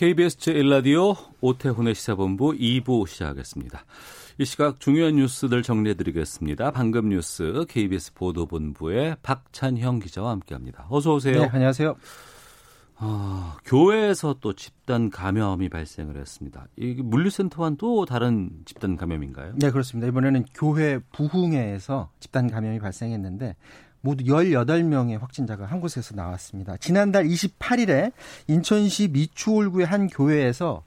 KBS 제1라디오 오태훈의 시사본부 2부 시작하겠습니다. 이 시각 중요한 뉴스들 정리해드리겠습니다. 방금 뉴스 KBS 보도본부의 박찬형 기자와 함께합니다. 어서 오세요. 네, 안녕하세요. 아, 교회에서 또 집단 감염이 발생을 했습니다. 이 물류센터와는 또 다른 집단 감염인가요? 네, 그렇습니다. 이번에는 교회 부흥회에서 집단 감염이 발생했는데 모두 18명의 확진자가 한 곳에서 나왔습니다. 지난달 28일에 인천시 미추홀구의 한 교회에서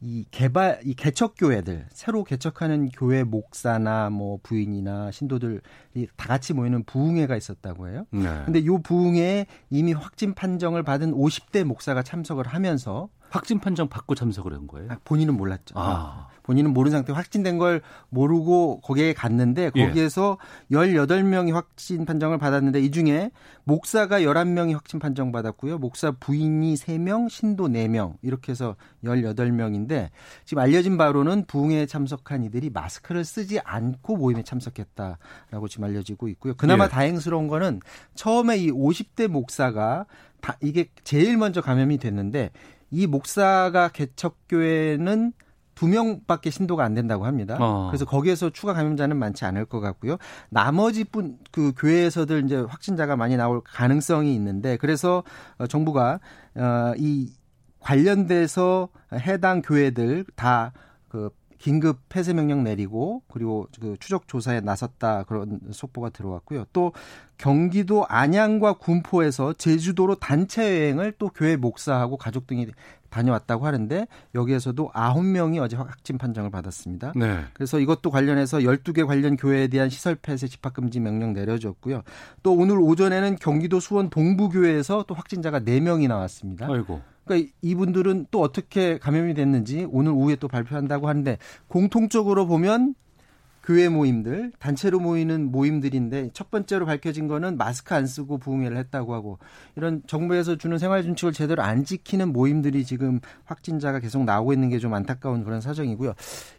이 개발 이 개척 교회들 새로 개척하는 교회 목사나 뭐 부인이나 신도들이 다 같이 모이는 부흥회가 있었다고 해요. 네. 근데 이 부흥회에 이미 확진 판정을 받은 50대 목사가 참석을 하면서 확진 판정 받고 참석을 한 거예요? 아, 본인은 몰랐죠. 아. 본인은 모르는 상태 확진된 걸 모르고 거기에 갔는데 예. 거기에서 18명이 확진 판정을 받았는데 이 중에 목사가 11명이 확진 판정 받았고요. 목사 부인이 3명, 신도 4명 이렇게 해서 18명인데 지금 알려진 바로는 부흥회에 참석한 이들이 마스크를 쓰지 않고 모임에 참석했다라고 지금 알려지고 있고요. 그나마 예. 다행스러운 거는 처음에 이 50대 목사가 다 이게 제일 먼저 감염이 됐는데 이 목사가 개척교회는 두 명밖에 신도가 안 된다고 합니다. 어. 그래서 거기에서 추가 감염자는 많지 않을 것 같고요. 나머지 분 그 교회에서들 이제 확진자가 많이 나올 가능성이 있는데 그래서 어, 정부가 어이 관련돼서 해당 교회들 다그 긴급 폐쇄 명령 내리고 그리고 그 추적 조사에 나섰다 그런 속보가 들어왔고요. 또 경기도 안양과 군포에서 제주도로 단체 여행을 또 교회 목사하고 가족 등이 다녀왔다고 하는데 여기에서도 아홉 명이 어제 확진 판정을 받았습니다. 네. 그래서 이것도 관련해서 12개 관련 교회에 대한 시설 폐쇄 집합 금지 명령 내려졌고요. 또 오늘 오전에는 경기도 수원 동부교회에서 또 확진자가 4명이 나왔습니다. 아이고. 그러니까 이분들은 또 어떻게 감염이 됐는지 오늘 오후에 또 발표한다고 하는데 공통적으로 보면 교회 모임들, 단체로 모이는 모임들인데 첫 번째로 밝혀진 거는 마스크 안 쓰고 부흥회를 했다고 하고 이런 정부에서 주는 생활 준칙을 제대로 안 지키는 모임들이 지금 확진자가 계속 나오고 있는 게 좀 안타까운 그런 사정이고요.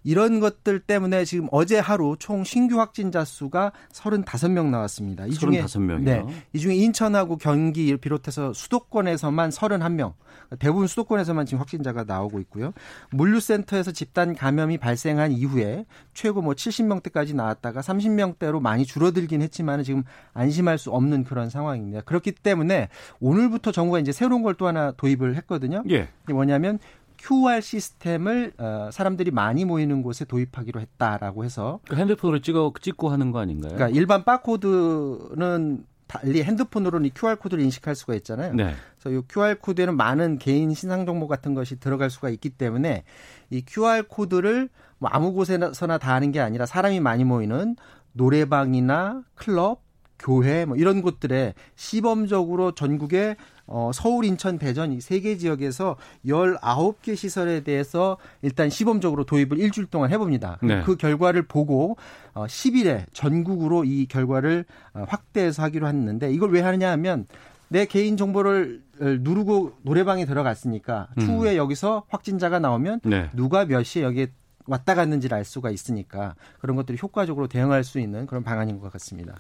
이런 것들 때문에 지금 어제 하루 총 신규 확진자 수가 35명 나왔습니다. 이 중에 35명이요? 네. 이 중에 인천하고 경기 비롯해서 수도권에서만 31명. 대부분 수도권에서만 지금 확진자가 나오고 있고요. 물류센터에서 집단 감염이 발생한 이후에 최고 뭐 70명 대까지 나왔다가 30명대로 많이 줄어들긴 했지만 지금 안심할 수 없는 그런 상황입니다. 그렇기 때문에 오늘부터 정부가 이제 새로운 걸 또 하나 도입을 했거든요. 예. 이게 뭐냐면 QR 시스템을 어, 사람들이 많이 모이는 곳에 도입하기로 했다라고 해서 그 핸드폰으로 찍어 찍고 하는 거 아닌가요? 그러니까 일반 바코드는 달리 핸드폰으로는 이 QR 코드를 인식할 수가 있잖아요. 네. 그래서 이 QR 코드에는 많은 개인 신상 정보 같은 것이 들어갈 수가 있기 때문에 이 QR 코드를 뭐 아무 곳에서나 다 하는 게 아니라 사람이 많이 모이는 노래방이나 클럽, 교회 뭐 이런 곳들에 시범적으로 전국에 어, 서울, 인천, 대전 이 세 개 지역에서 19개 시설에 대해서 일단 시범적으로 도입을 일주일 동안 해봅니다. 네. 그 결과를 보고 어, 10일에 전국으로 이 결과를 어, 확대해서 하기로 했는데 이걸 왜 하느냐 하면 내 개인 정보를 누르고 노래방에 들어갔으니까 음. 추후에 여기서 확진자가 나오면 네. 누가 몇 시에 여기에 왔다 갔는지를 알 수가 있으니까 그런 것들이 효과적으로 대응할 수 있는 그런 방안인 것 같습니다.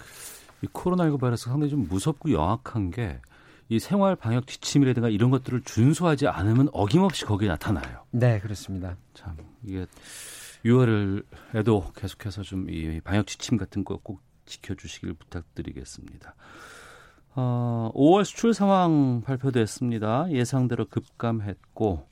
이 코로나19 바이러스 상당히 좀 무섭고 영악한 게 이 생활 방역 지침이라든가 이런 것들을 준수하지 않으면 어김없이 거기에 나타나요. 네, 그렇습니다. 참 이게 6월에도 계속해서 좀 이 방역 지침 같은 거 꼭 지켜주시길 부탁드리겠습니다. 어, 5월 수출 상황 발표됐습니다. 예상대로 급감했고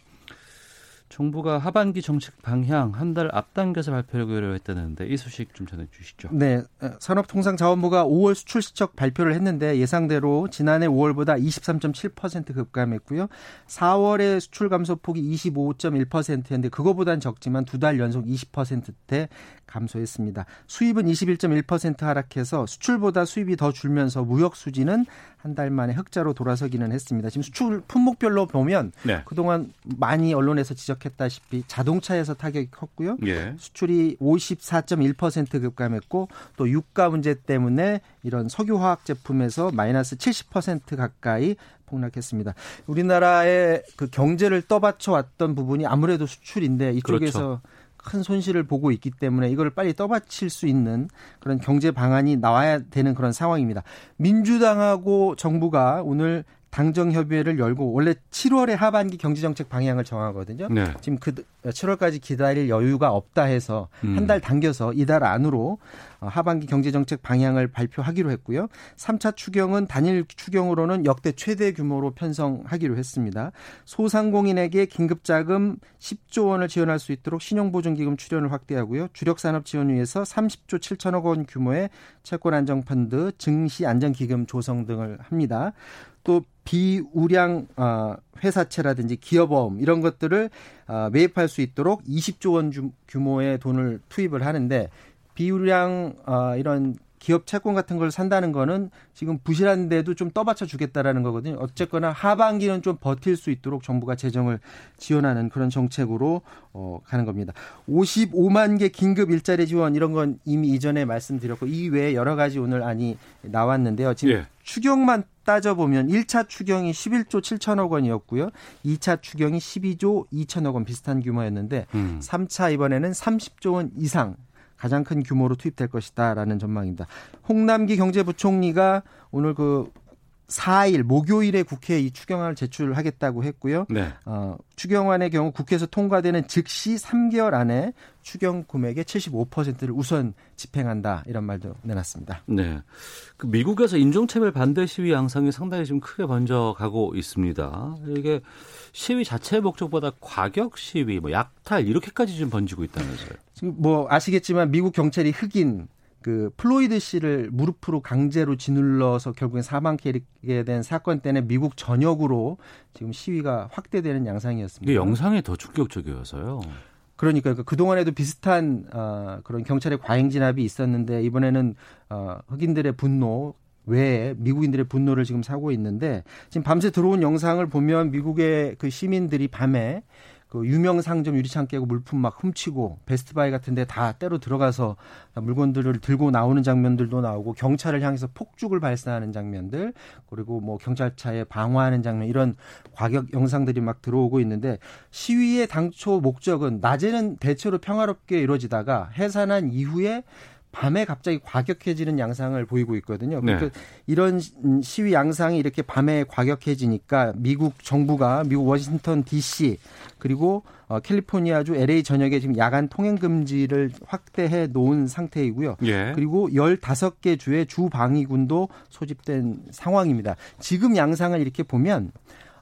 정부가 하반기 정책 방향 한 달 앞당겨서 발표하기로 했다는데 이 소식 좀 전해 주시죠. 네, 산업통상자원부가 5월 수출 실적 발표를 했는데 예상대로 지난해 5월보다 23.7% 급감했고요. 4월의 수출 감소폭이 25.1%였는데 그거보단 적지만 두 달 연속 20%대 감소했습니다. 수입은 21.1% 하락해서 수출보다 수입이 더 줄면서 무역 수지는 한 달 만에 흑자로 돌아서기는 했습니다. 지금 수출 품목별로 보면 네. 그동안 많이 언론에서 지적했다시피 자동차에서 타격이 컸고요. 예. 수출이 54.1% 급감했고 또 유가 문제 때문에 이런 석유화학 제품에서 마이너스 70% 가까이 폭락했습니다. 우리나라의 그 경제를 떠받쳐 왔던 부분이 아무래도 수출인데 이쪽에서 그렇죠. 큰 손실을 보고 있기 때문에 이걸 빨리 떠받칠 수 있는 그런 경제 방안이 나와야 되는 그런 상황입니다. 민주당하고 정부가 오늘 당정 협의회를 열고 원래 7월에 하반기 경제정책 방향을 정하거든요. 네. 지금 그 7월까지 기다릴 여유가 없다 해서 음. 한달 당겨서 이달 안으로 어, 하반기 경제정책 방향을 발표하기로 했고요. 3차 추경은 단일 추경으로는 역대 최대 규모로 편성하기로 했습니다. 소상공인에게 긴급자금 10조 원을 지원할 수 있도록 신용보증기금 출연을 확대하고요. 주력산업지원위에서 30조 7천억 원 규모의 채권안정펀드, 증시안정기금 조성 등을 합니다. 또 비우량 어, 회사채라든지 기업어음 이런 것들을 어, 매입할 수 있도록 20조 원 규모의 돈을 투입을 하는데 비우량 어, 이런 기업 채권 같은 걸 산다는 거는 지금 부실한데도 좀 떠받쳐 주겠다라는 거거든요. 어쨌거나 하반기는 좀 버틸 수 있도록 정부가 재정을 지원하는 그런 정책으로 어, 가는 겁니다. 55만 개 긴급 일자리 지원 이런 건 이미 이전에 말씀드렸고 이 외에 여러 가지 오늘 안이 나왔는데요. 지금 예. 추경만 따져보면 1차 추경이 11조 7천억 원이었고요. 2차 추경이 12조 2천억 원 비슷한 규모였는데 음. 3차 이번에는 30조 원 이상 가장 큰 규모로 투입될 것이다라는 전망입니다. 홍남기 경제부총리가 오늘 그 4일 목요일에 국회에 이 추경안을 제출하겠다고 했고요. 네. 어, 추경안의 경우 국회에서 통과되는 즉시 3개월 안에 추경 금액의 75%를 우선 집행한다 이런 말도 내놨습니다. 네. 그 미국에서 인종차별 반대 시위 양상이 상당히 좀 크게 번져가고 있습니다. 이게 시위 자체의 목적보다 과격 시위, 뭐 약탈 이렇게까지 좀 번지고 있다면서요. 지금 뭐 아시겠지만 미국 경찰이 흑인 그 플로이드 씨를 무릎으로 강제로 지눌러서 결국엔 사망하게 된 사건 때문에 미국 전역으로 지금 시위가 확대되는 양상이었습니다. 이게 영상이 더 충격적이어서요. 그러니까 그 동안에도 비슷한 어, 그런 경찰의 과잉 진압이 있었는데 이번에는 어, 흑인들의 분노 외에 미국인들의 분노를 지금 사고 있는데 지금 밤새 들어온 영상을 보면 미국의 그 시민들이 밤에 그 유명 상점 유리창 깨고 물품 막 훔치고 베스트바이 같은 데 다 때로 들어가서 물건들을 들고 나오는 장면들도 나오고 경찰을 향해서 폭죽을 발사하는 장면들 그리고 뭐 경찰차에 방어하는 장면 이런 과격 영상들이 막 들어오고 있는데 시위의 당초 목적은 낮에는 대체로 평화롭게 이루어지다가 해산한 이후에 밤에 갑자기 과격해지는 양상을 보이고 있거든요. 네. 그러니까 이런 시위 양상이 이렇게 밤에 과격해지니까 미국 정부가 미국 워싱턴 D.C. 그리고 어, 캘리포니아주 LA 전역에 지금 야간 통행 금지를 확대해 놓은 상태이고요. 예. 그리고 15개 주의 주 방위군도 소집된 상황입니다. 지금 양상을 이렇게 보면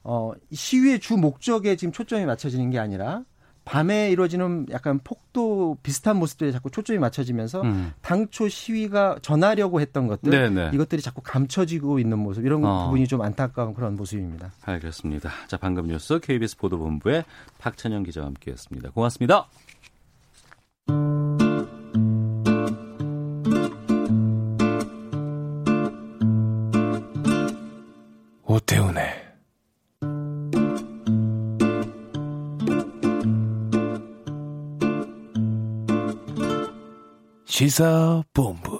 어, 시위의 주 목적에 지금 초점이 맞춰지는 게 아니라 밤에 이루어지는 약간 폭도 비슷한 모습들이 자꾸 초점이 맞춰지면서 음. 당초 시위가 전하려고 했던 것들 네네. 이것들이 자꾸 감춰지고 있는 모습 이런 어. 부분이 좀 안타까운 그런 모습입니다. 알겠습니다. 자 방금 뉴스 KBS 보도본부의 박찬영 기자와 함께했습니다. 고맙습니다. 오태훈의 시사본부.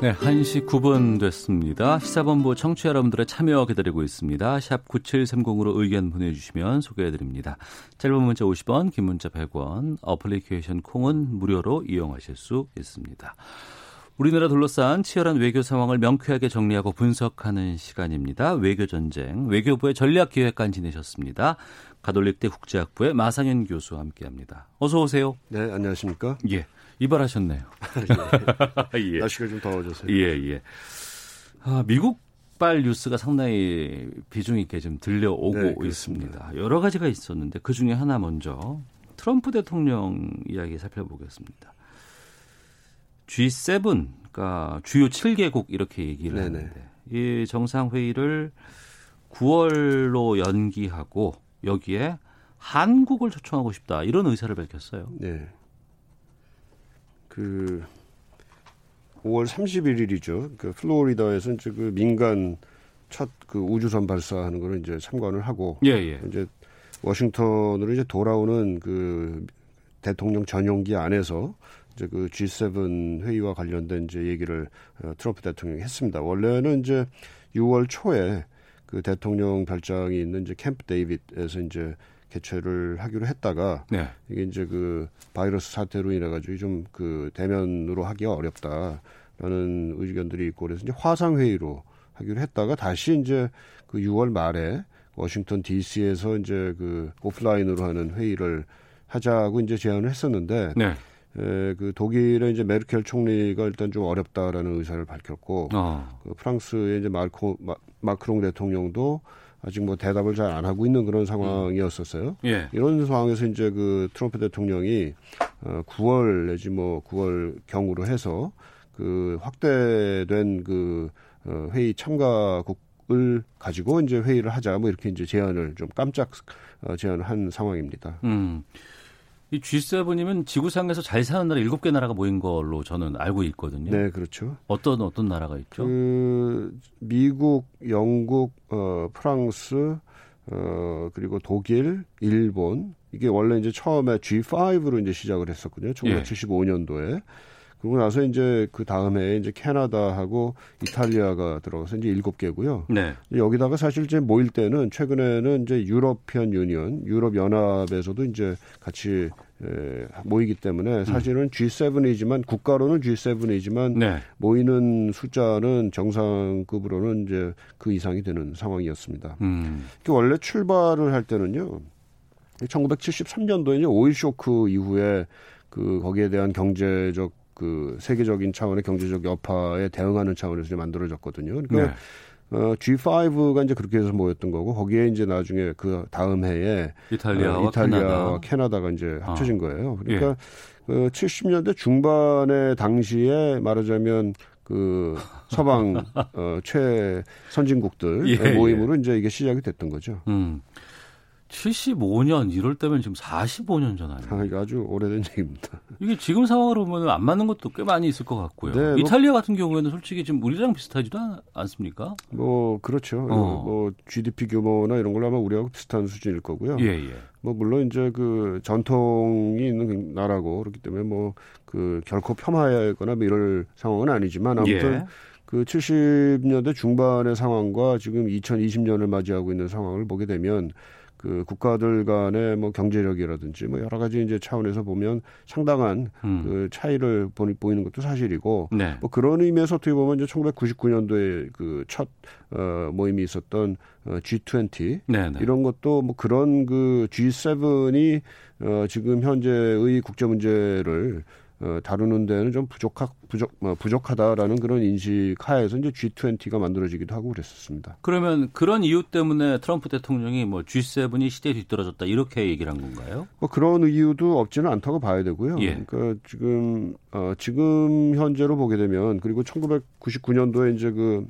네, 1시 9분 됐습니다. 시사본부 청취자 여러분들의 참여 기다리고 있습니다. 샵 9730으로 의견 보내주시면 소개해드립니다. 짧은 문자 50원, 긴 문자 100원, 어플리케이션 콩은 무료로 이용하실 수 있습니다. 우리나라 둘러싼 치열한 외교 상황을 명쾌하게 정리하고 분석하는 시간입니다. 외교 전쟁, 외교부의 전략 기획관 지내셨습니다. 가톨릭대 국제학부의 마상현 교수와 함께합니다. 어서 오세요. 네, 안녕하십니까? 예, 이발하셨네요. 예. 날씨가 좀 더워져서요. 예, 예. 아, 미국 발 뉴스가 상당히 비중 있게 좀 들려오고 네, 있습니다. 여러 가지가 있었는데 그 중에 하나 먼저 트럼프 대통령 이야기 살펴보겠습니다. G7, 그러니까 주요 7개국 이렇게 얘기를 네네. 하는데 이 정상회의를 9월로 연기하고 여기에 한국을 초청하고 싶다 이런 의사를 밝혔어요. 네. 그 5월 31일이죠. 그 플로리다에서 이제 그 민간 첫 그 우주선 발사하는 거를 이제 참관을 하고 예, 예. 이제 워싱턴으로 이제 돌아오는 그 대통령 전용기 안에서 이제 그 G7 회의와 관련된 이제 얘기를 어, 트럼프 대통령이 했습니다. 원래는 이제 6월 초에 그 대통령 별장이 있는 이제 캠프 데이빗에서 이제 개최를 하기로 했다가 네. 이게 이제 그 바이러스 사태로 인해 가지고 좀 그 대면으로 하기가 어렵다라는 의견들이 있고 그래서 이제 화상 회의로 하기로 했다가 다시 이제 그 6월 말에 워싱턴 D.C.에서 이제 그 오프라인으로 하는 회의를 하자고 이제 제안을 했었는데 네. 에, 그 독일의 이제 메르켈 총리가 일단 좀 어렵다라는 의사를 밝혔고 어. 그 프랑스의 이제 마르코 마, 마크롱 대통령도 아직 뭐 대답을 잘 안 하고 있는 그런 상황이었었어요. 음. 예. 이런 상황에서 이제 그 트럼프 대통령이 어 9월 내지 뭐 9월 경으로 해서 그 확대된 그 어, 회의 참가국을 가지고 이제 회의를 하자 뭐 이렇게 이제 제안을 좀 깜짝 어, 제안을 한 상황입니다. 음. 이 G7이면 지구상에서 잘 사는 나라 7개 나라가 모인 걸로 저는 알고 있거든요. 네, 그렇죠. 어떤 어떤 나라가 있죠? 그 미국, 영국, 어 프랑스, 어 그리고 독일, 일본 이게 원래 이제 처음에 G5로 이제 시작을 했었거든요. 1975년도에. 예. 그러고 나서 이제 그 다음에 이제 캐나다하고 이탈리아가 들어가서 이제 일곱 개고요. 네. 여기다가 사실 이제 모일 때는 최근에는 이제 유럽피언 유니언, 유럽 연합에서도 이제 같이 에, 모이기 때문에 음. 사실은 음. G7이지만 국가로는 G7이지만 네. 모이는 숫자는 정상급으로는 이제 그 이상이 되는 상황이었습니다. 음. 원래 출발을 할 때는요. 1973년도에 이제 오일 쇼크 이후에 그 거기에 대한 경제적 그 세계적인 차원의 경제적 여파에 대응하는 차원에서 만들어졌거든요. 그러니까 네. 어, G5가 이제 그렇게 해서 모였던 거고 거기에 이제 나중에 그 다음 해에 이탈리아와, 어, 이탈리아와 캐나다. 가 이제 합쳐진 어. 거예요. 그러니까 예. 그 70년대 중반에 당시에 말하자면 그 서방 어, 최 선진국들 예, 모임으로 예. 이제 이게 시작이 됐던 거죠. 음. 75년 이럴 때면 지금 45년 전 아니에요? 아, 이거 아주 오래된 얘기입니다. 이게 지금 상황으로 보면 안 맞는 것도 꽤 많이 있을 것 같고요. 네, 뭐, 이탈리아 같은 경우에는 솔직히 지금 우리랑 비슷하지도 않습니까? 뭐 그렇죠. 어. 뭐 GDP 규모나 이런 걸로 아마 우리하고 비슷한 수준일 거고요. 예, 예. 뭐 물론 이제 그 전통이 있는 나라고 그렇기 때문에 뭐 그 결코 폄하하거나 뭐 이럴 상황은 아니지만 아무튼 예. 그 70년대 중반의 상황과 지금 2020년을 맞이하고 있는 상황을 보게 되면 그 국가들 간의 뭐 경제력이라든지 뭐 여러 가지 이제 차원에서 보면 상당한 음. 그 차이를 보이는 것도 사실이고 네. 뭐 그런 의미에서 어떻게 보면 이제 1999년도에 그 첫 어, 모임이 있었던 어, G20 네네. 이런 것도 뭐 그런 그 G7이 어, 지금 현재의 국제 문제를 어, 다루는 데는 좀 부족하, 부족, 어, 부족하다라는 그런 인식 하에서 이제 G20가 만들어지기도 하고 그랬었습니다. 그러면 그런 이유 때문에 트럼프 대통령이 뭐 G7이 시대에 뒤떨어졌다 이렇게 얘기를 한 건가요? 뭐 그런 이유도 없지는 않다고 봐야 되고요. 예. 그러니까 지금, 어, 지금 현재로 보게 되면 그리고 1999년도에 이제 그,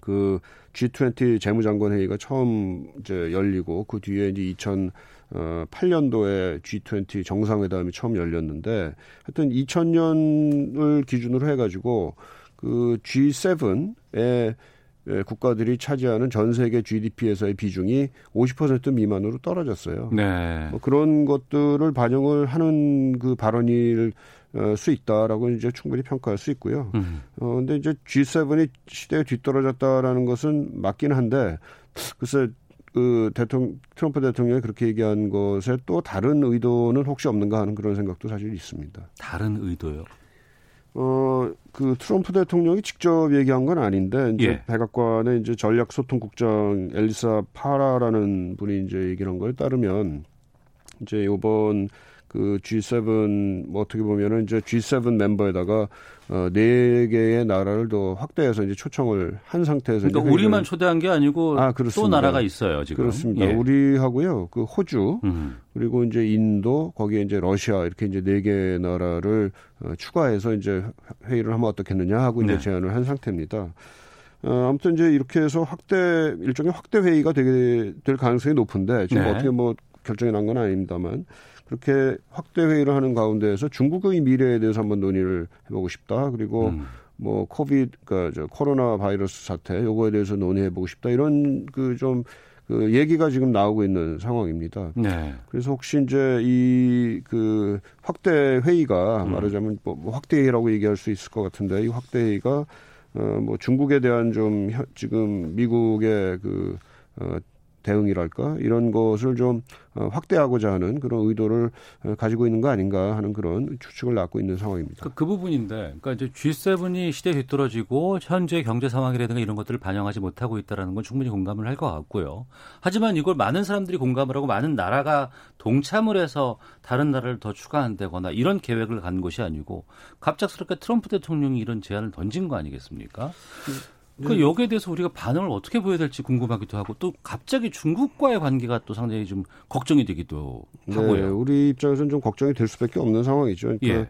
그 G20 재무장관 회의가 처음 이제 열리고 그 뒤에 이제 2000 어, 8년도에 G20 정상회담이 처음 열렸는데 하여튼 2000년을 기준으로 해가지고 그 G7의 국가들이 차지하는 전 세계 GDP에서의 비중이 50% 미만으로 떨어졌어요. 네. 뭐 그런 것들을 반영을 하는 그 발언일 어, 수 있다라고 이제 충분히 평가할 수 있고요. 음. 어, 근데 이제 G7이 시대에 뒤떨어졌다라는 것은 맞긴 한데 글쎄 그 대통령 트럼프 대통령이 그렇게 얘기한 것에 또 다른 의도는 혹시 없는가 하는 그런 생각도 사실 있습니다. 다른 의도요? 어, 그 트럼프 대통령이 직접 얘기한 건 아닌데 이제 예. 백악관의 이제 전략 소통 국장 엘리사 파라라는 분이 이제 얘기를 한 거에 따르면 이제 요번 그 G7 뭐 어떻게 보면은 이제 G7 멤버에다가 어, 네 개의 나라를 더 확대해서 이제 초청을 한 상태에서 그러니까 우리만 초대한 게 아니고 아, 또 나라가 있어요 지금 그렇습니다. 예. 우리하고요 그 호주 음. 그리고 이제 인도 거기에 이제 러시아 이렇게 이제 네 개 나라를 어, 추가해서 이제 회의를 하면 어떻겠느냐 하고 이제 네. 제안을 한 상태입니다. 어, 아무튼 이제 이렇게 해서 확대 일종의 확대 회의가 되게 될 가능성이 높은데 지금 네. 어떻게 뭐 결정이 난 건 아닙니다만 그렇게 확대 회의를 하는 가운데에서 중국의 미래에 대해서 한번 논의를 해보고 싶다. 그리고 음. 뭐 코비드 그저 코로나 바이러스 사태 요거에 대해서 논의해 보고 싶다 이런 그좀그 얘기가 지금 나오고 있는 상황입니다. 네. 그래서 혹시 이제 이 그 확대 회의가 음. 말하자면 뭐, 뭐 확대 회의라고 얘기할 수 있을 것 같은데 이 확대 회의가 어뭐 중국에 대한 좀 현- 지금 미국의 그 어, 대응이랄까 이런 것을 좀 어, 확대하고자 하는 그런 의도를 어, 가지고 있는 거 아닌가 하는 그런 추측을 낳고 있는 상황입니다. 그, 그 부분인데, 그러니까 이제 G7이 시대 에 뒤떨어지고 현재 경제 상황이라든가 이런 것들을 반영하지 못하고 있다라는 건 충분히 공감을 할 것 같고요. 하지만 이걸 많은 사람들이 공감을 하고 많은 나라가 동참을 해서 다른 나라를 더 추가한다거나 이런 계획을 간 것이 아니고 갑작스럽게 트럼프 대통령이 이런 제안을 던진 거 아니겠습니까? 그 여기에 대해서 우리가 반응을 어떻게 보여야 될지 궁금하기도 하고 또 갑자기 중국과의 관계가 또 상당히 좀 걱정이 되기도 네, 하고요. 우리 입장에서는 좀 걱정이 될 수밖에 없는 상황이죠. 그러니까 예.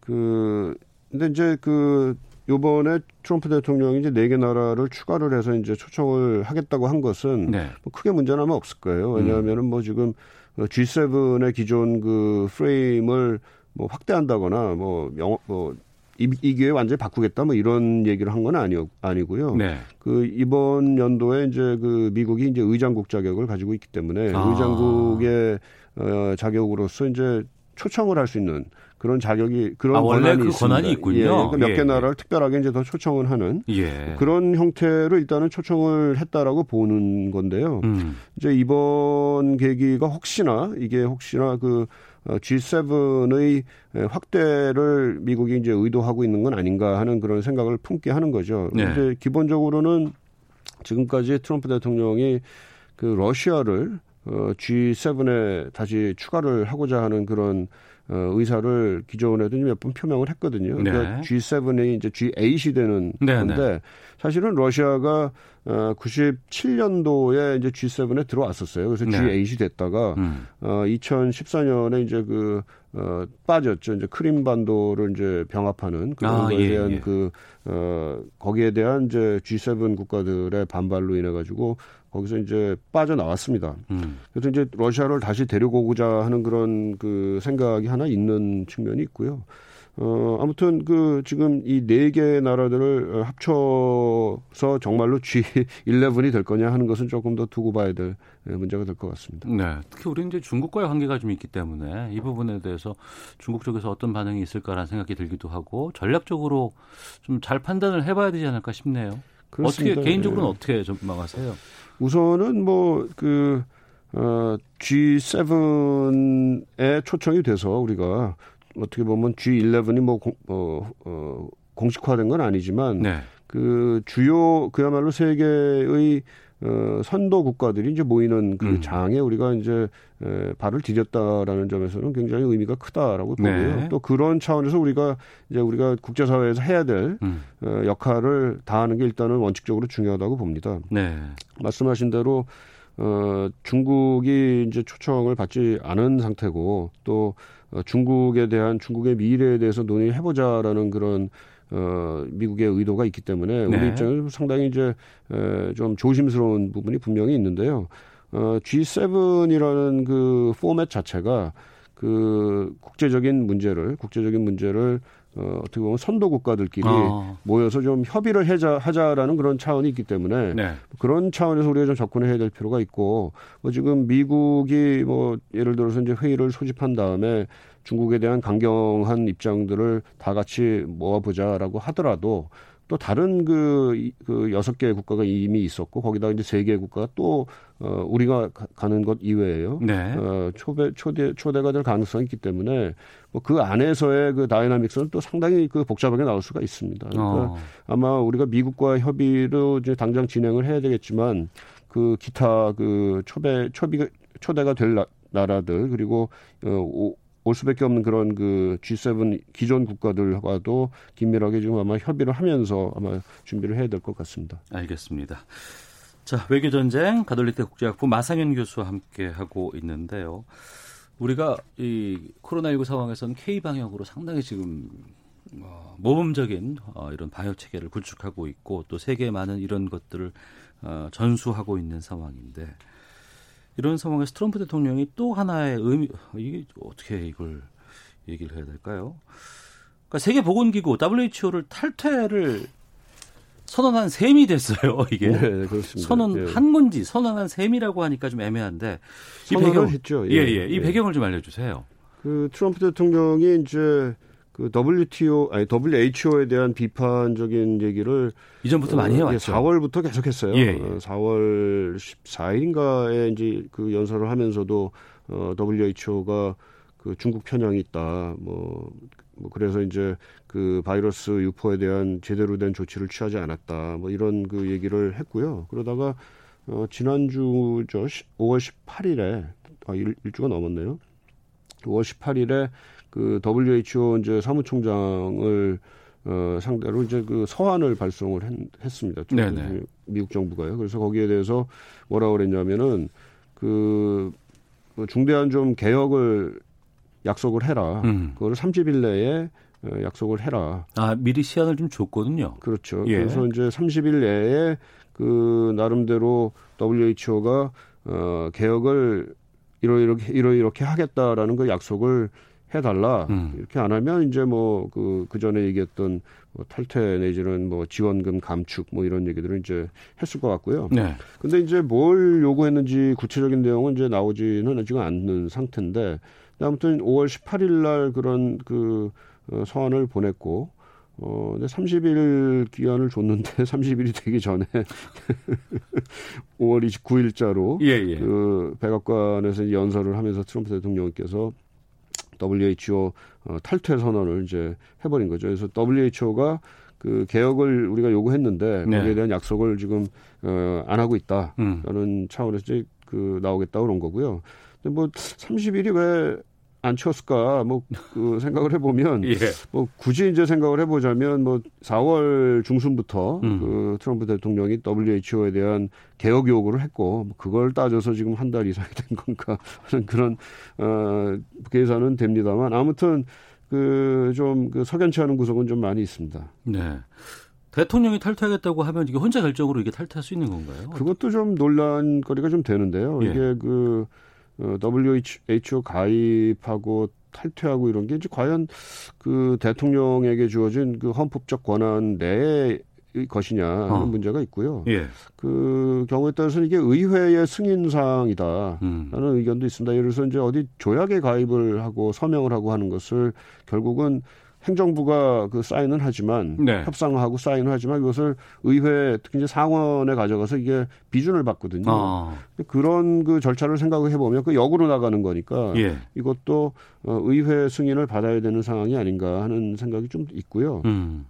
그 근데 이제 그 요번에 트럼프 대통령이 이제 네 개 나라를 추가를 해서 이제 초청을 하겠다고 한 것은 네. 뭐 크게 문제는 아마 없을 거예요. 왜냐하면은 뭐 지금 G7의 기존 그 프레임을 뭐 확대한다거나 뭐 영어 뭐 이, 이 기회에 완전히 바꾸겠다 뭐 이런 얘기를 한 건 아니 아니고요. 네. 그 이번 연도에 이제 그 미국이 이제 의장국 자격을 가지고 있기 때문에 아. 의장국의 어, 자격으로서 이제 초청을 할 수 있는 그런 자격이 그런 아, 원래 권한이 그 있습니다. 권한이 있군요. 예, 그러니까 몇 예, 개 예. 나라를 특별하게 이제 더 초청을 하는 예. 그런 형태로 일단은 초청을 했다라고 보는 건데요. 음. 이제 이번 계기가 혹시나 이게 혹시나 그 어, G7의 확대를 미국이 이제 의도하고 있는 건 아닌가 하는 그런 생각을 품게 하는 거죠. 네. 이제 기본적으로는 지금까지 트럼프 대통령이 그 러시아를 어, G7에 다시 추가를 하고자 하는 그런 어, 의사를 기존에도 몇 번 표명을 했거든요. 그러니까 네. G7이 이제 G8이 되는 네, 건데 사실은 러시아가 어, 97년도에 이제 G7에 들어왔었어요. 그래서 네. G8이 됐다가 음. 어, 2014년에 이제 그, 어, 빠졌죠. 이제 크림 반도를 이제 병합하는 그런 아, 거에 예, 대한 예. 그, 어, 거기에 대한 이제 G7 국가들의 반발로 인해 가지고 거기서 이제 빠져나왔습니다. 음. 그래서 이제 러시아를 다시 데리고 오고자 하는 그런 그 생각이 하나 있는 측면이 있고요. 어, 아무튼 그 지금 이 네 개 나라들을 어, 합쳐서 정말로 G11이 될 거냐 하는 것은 조금 더 두고 봐야 될 예, 문제가 될 것 같습니다. 네. 특히 우리는 이제 중국과의 관계가 좀 있기 때문에 이 부분에 대해서 중국 쪽에서 어떤 반응이 있을까라는 생각이 들기도 하고 전략적으로 좀 잘 판단을 해봐야 되지 않을까 싶네요. 그렇습니다. 어떻게 개인적으로는 예. 어떻게 전망하세요? 우선은 뭐그 어, G7에 초청이 돼서 우리가 어떻게 보면 G11이 뭐 공, 어, 어, 공식화된 건 아니지만 네. 그 주요 그야말로 세계의 어, 선도 국가들이 이제 모이는 그 음. 장에 우리가 이제 에, 발을 디뎠다라는 점에서는 굉장히 의미가 크다라고 보고요. 네. 또 그런 차원에서 우리가 이제 우리가 국제사회에서 해야 될 음. 어, 역할을 다하는 게 일단은 원칙적으로 중요하다고 봅니다. 네. 말씀하신 대로 어, 중국이 이제 초청을 받지 않은 상태고 또 어, 중국에 대한 중국의 미래에 대해서 논의해보자라는 그런 어, 미국의 의도가 있기 때문에 우리 네. 입장에서 상당히 이제 에, 좀 조심스러운 부분이 분명히 있는데요. 어, G7이라는 그 포맷 자체가 그 국제적인 문제를 국제적인 문제를 어, 어떻게 보면 선도 국가들끼리 어. 모여서 좀 협의를 하자, 하자라는 그런 차원이 있기 때문에 네. 그런 차원에서 우리가 좀 접근해야 될 필요가 있고 뭐 지금 미국이 뭐 예를 들어서 이제 회의를 소집한 다음에 중국에 대한 강경한 입장들을 다 같이 모아보자라고 하더라도 또 다른 그, 이- 그 여섯 개 국가가 이미 있었고 거기다 이제 세개 국가가 또 어, 우리가 가, 가 는 것 이외에요. 네. 어, 초대, 초대, 초대가 될 가능성이 있기 때문에 뭐 그 안에서의 그 다이나믹스는 또 상당히 그 복잡하게 나올 수가 있습니다. 그러니까 어. 아마 우리가 미국과 협의로 이제 당장 진행을 해야 되겠지만 그 기타 그 초대 초비 초대가 될 나, 나라들 그리고 어, 오, 올 수밖에 없는 그런 그 G7 기존 국가들과도 긴밀하게 지금 아마 협의를 하면서 아마 준비를 해야 될 것 같습니다. 알겠습니다. 자, 외교 전쟁 가톨릭대 국제학부 마상현 교수와 함께 하고 있는데요. 우리가 이 코로나19 상황에서는 K 방역으로 상당히 지금 어, 모범적인 어, 이런 방역 체계를 구축하고 있고 또 세계에 많은 이런 것들을 어, 전수하고 있는 상황인데 이런 상황에서 트럼프 대통령이 또 하나의 의미 이게 어떻게 이걸 얘기를 해야 될까요? 그러니까 세계 보건기구 WHO를 탈퇴를 선언한 셈이 됐어요. 이게 네, 그렇습니다. 선언한 건지 선언한 셈이라고 하니까 좀 애매한데 이 배경 했죠. 예, 예. 이 예. 배경을 좀 알려주세요. 그 트럼프 대통령이 이제 그 WTO 아니 WHO에 대한 비판적인 얘기를 이전부터 많이 어, 해왔죠. 4월부터 계속했어요. 예, 예. 4월 14일인가에 이제 그 연설을 하면서도 어, WHO가 그 중국 편향이 있다. 뭐, 뭐 그래서 이제 그 바이러스 유포에 대한 제대로 된 조치를 취하지 않았다. 뭐 이런 그 얘기를 했고요. 그러다가 어, 지난주 저 5월 18일에 아, 일, 일주가 넘었네요. 5월 18일에 그 WHO 이제 사무총장을 어, 상대로 이제 그 서한을 발송을 했, 습니다 네네. 미국 정부가요. 그래서 거기에 대해서 뭐라고 그랬냐면은 그, 그 중대한 좀 개혁을 약속을 해라. 음. 그거를 30일 내에 어, 약속을 해라. 아, 미리 시한을 좀 줬거든요. 그렇죠. 예. 그래서 이제 30일 내에 그 나름대로 WHO가 어, 개혁을 이러이렇게 이러이렇게 하겠다라는 그 약속을 해달라 음. 이렇게 안 하면 이제 뭐그그 전에 얘기했던 뭐 탈퇴 내지는 뭐 지원금 감축 뭐 이런 얘기들은 이제 했을 것 같고요. 네. 근데 이제 뭘 요구했는지 구체적인 내용은 이제 나오지는 지금 않는 상태인데 아무튼 5월 18일 날 그런 그 어, 서한을 보냈고 어, 근데 30일 기한을 줬는데 30일이 되기 전에 5월 29일자로 예, 예. 그 백악관에서 연설을 하면서 트럼프 대통령께서 WHO 어, 탈퇴 선언을 이제 해버린 거죠. 그래서 WHO가 그 개혁을 우리가 요구했는데 네. 거기에 대한 약속을 지금 어, 안 하고 있다 라는 음. 차원에서 이제 그 나오겠다 그런 거고요. 근데 뭐 30일이 왜 안 치웠을까 뭐 그 생각을 해보면 예. 뭐 굳이 이제 생각을 해보자면 뭐 4월 중순부터 음. 그 트럼프 대통령이 WHO에 대한 개혁 요구를 했고 뭐 그걸 따져서 지금 한 달 이상이 된 건가 하는 그런 어 계산은 됩니다만 아무튼 그 좀그 그 석연치 않은 구석은 좀 많이 있습니다. 네. 대통령이 탈퇴하겠다고 하면 이게 혼자 결정으로 이게 탈퇴할 수 있는 건가요? 그것도 좀 논란거리가 좀 되는데요. 예. 이게 그 어, WHO 가입하고 탈퇴하고 이런 게 이제 과연 그 대통령에게 주어진 그 헌법적 권한 내의 것이냐 하는 어. 문제가 있고요. 예. 그 경우에 따라서는 이게 의회의 승인 사항이다라는 음. 의견도 있습니다. 예를 들어서 이제 어디 조약에 가입을 하고 서명을 하고 하는 것을 결국은 행정부가 그 사인은 하지만 네. 협상하고 사인을 하지만 이것을 의회 특히 이제 상원에 가져가서 이게 비준을 받거든요. 아. 그런 그 절차를 생각을 해보면 그 역으로 나가는 거니까 예. 이것도 어, 의회 승인을 받아야 되는 상황이 아닌가 하는 생각이 좀 있고요. 음.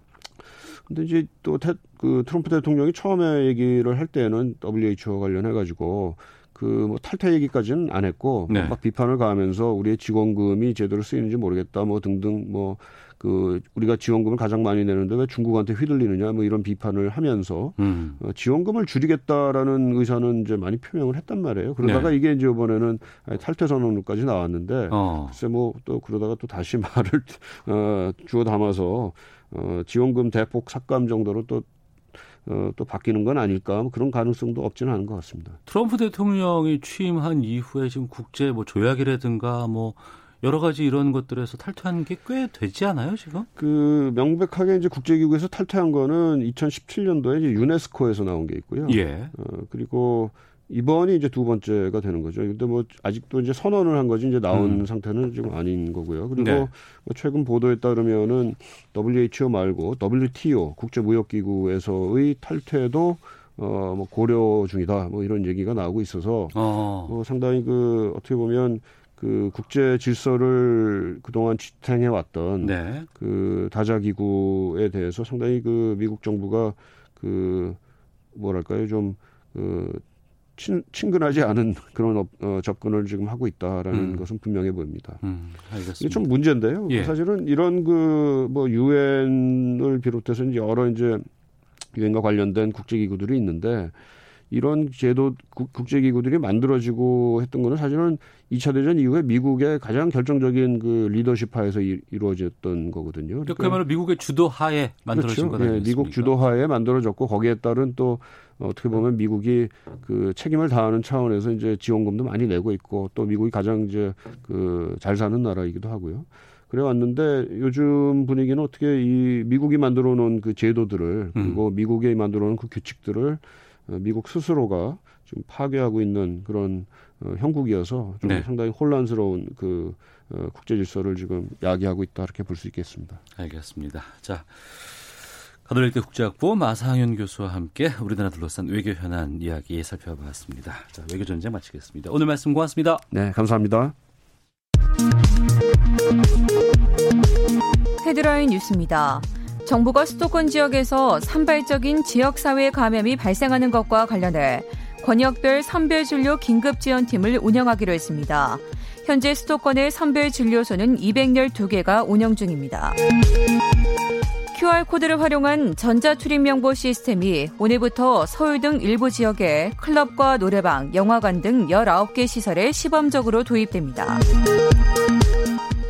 근데 이제 또그 트럼프 대통령이 처음에 얘기를 할 때는 WHO 관련해 가지고 그뭐 탈퇴 얘기까지는 안 했고 네. 막 비판을 가하면서 우리의 지원금이 제대로 쓰이는지 모르겠다 뭐 등등 뭐 그 우리가 지원금을 가장 많이 내는데 왜 중국한테 휘둘리느냐 뭐 이런 비판을 하면서 음. 어, 지원금을 줄이겠다라는 의사는 이제 많이 표명을 했단 말이에요. 그러다가 네. 이게 이제 이번에는 탈퇴 선언까지 나왔는데 어. 글쎄 뭐 또 그러다가 또 다시 말을 어, 주워 담아서 어, 지원금 대폭 삭감 정도로 또 어, 또 바뀌는 건 아닐까 뭐 그런 가능성도 없지는 않은 것 같습니다. 트럼프 대통령이 취임한 이후에 지금 국제 뭐 조약이라든가 뭐 여러 가지 이런 것들에서 탈퇴한 게 꽤 되지 않아요, 지금? 그 명백하게 이제 국제기구에서 탈퇴한 거는 2017년도에 이제 유네스코에서 나온 게 있고요. 예. 어, 그리고 이번이 이제 두 번째가 되는 거죠. 근데 뭐 아직도 이제 선언을 한 거지 이제 나온 음. 상태는 지금 아닌 거고요. 그리고 네. 뭐 최근 보도에 따르면은 WHO 말고 WTO 국제무역기구에서의 탈퇴도 어뭐 고려 중이다. 뭐 이런 얘기가 나오고 있어서 어. 뭐 상당히 그 어떻게 보면 그 국제 질서를 그동안 지탱해 왔던 네. 그 다자 기구에 대해서 상당히 그 미국 정부가 그 뭐랄까요 좀그 친, 친근하지 않은 그런 어, 어, 접근을 지금 하고 있다라는 음. 것은 분명해 보입니다. 음, 알겠습니다. 이게 좀 문제인데요. 예. 사실은 이런 그 뭐 유엔을 비롯해서 이제 여러 이제 유엔과 관련된 국제기구들이 있는데 이런 제도 국제기구들이 만들어지고 했던 거는 사실은 2차 대전 이후에 미국의 가장 결정적인 그 리더십 하에서 이, 루어졌던 거거든요. 그러니까 그야말로 미국의 주도하에 만들어진 그렇죠. 네, 미국 주도하에 만들어졌고 거기에 따른 또 어떻게 보면 미국이 그 책임을 다하는 차원에서 이제 지원금도 많이 내고 있고 또 미국이 가장 이제 그 잘 사는 나라이기도 하고요. 그래 왔는데 요즘 분위기는 어떻게 이 미국이 만들어 놓은 그 제도들을 그리고 음. 미국이 만들어 놓은 그 규칙들을 어, 미국 스스로가 좀 파괴하고 있는 그런 어, 형국이어서 좀 네. 상당히 혼란스러운 그 어, 국제 질서를 지금 야기하고 있다 이렇게 볼 수 있겠습니다. 알겠습니다. 자. 가톨릭대 국제학부 마상현 교수와 함께 우리나라 둘러싼 외교 현안 이야기 살펴봤습니다. 자, 외교 전쟁 마치겠습니다. 오늘 말씀 고맙습니다. 네, 감사합니다. 헤드라인 뉴스입니다. 정부가 수도권 지역에서 산발적인 지역사회 감염이 발생하는 것과 관련해 권역별 선별진료 긴급지원팀을 운영하기로 했습니다. 현재 수도권의 선별진료소는 212개가 운영 중입니다. QR코드를 활용한 전자출입명부 시스템이 오늘부터 서울 등 일부 지역에 클럽과 노래방, 영화관 등 19개 시설에 시범적으로 도입됩니다.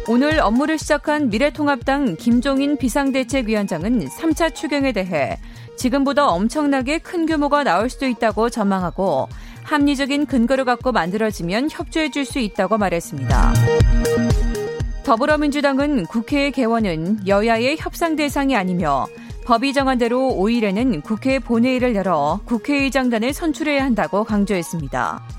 오늘 업무를 시작한 미래통합당 김종인 비상대책위원장은 3차 추경에 대해 지금보다 엄청나게 큰 규모가 나올 수도 있다고 전망하고 합리적인 근거를 갖고 만들어지면 협조해 줄 수 있다고 말했습니다. 더불어민주당은 국회의 개원은 여야의 협상 대상이 아니며 법이 정한 대로 5일에는 국회 본회의를 열어 국회의장단을 선출해야 한다고 강조했습니다.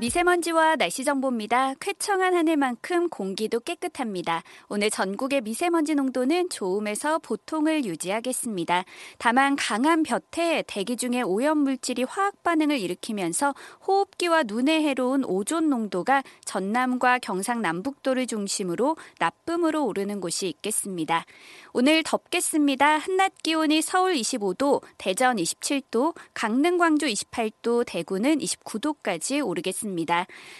미세먼지와 날씨 정보입니다. 쾌청한 하늘만큼 공기도 깨끗합니다. 오늘 전국의 미세먼지 농도는 좋음에서 보통을 유지하겠습니다. 다만 강한 볕에 대기 중에 오염 물질이 화학 반응을 일으키면서 호흡기와 눈에 해로운 오존 농도가 전남과 경상 남북도를 중심으로 나쁨으로 오르는 곳이 있겠습니다. 오늘 덥겠습니다. 한낮 기온이 서울 25도, 대전 27도, 강릉 광주 28도, 대구는 29도까지 오르겠습니다.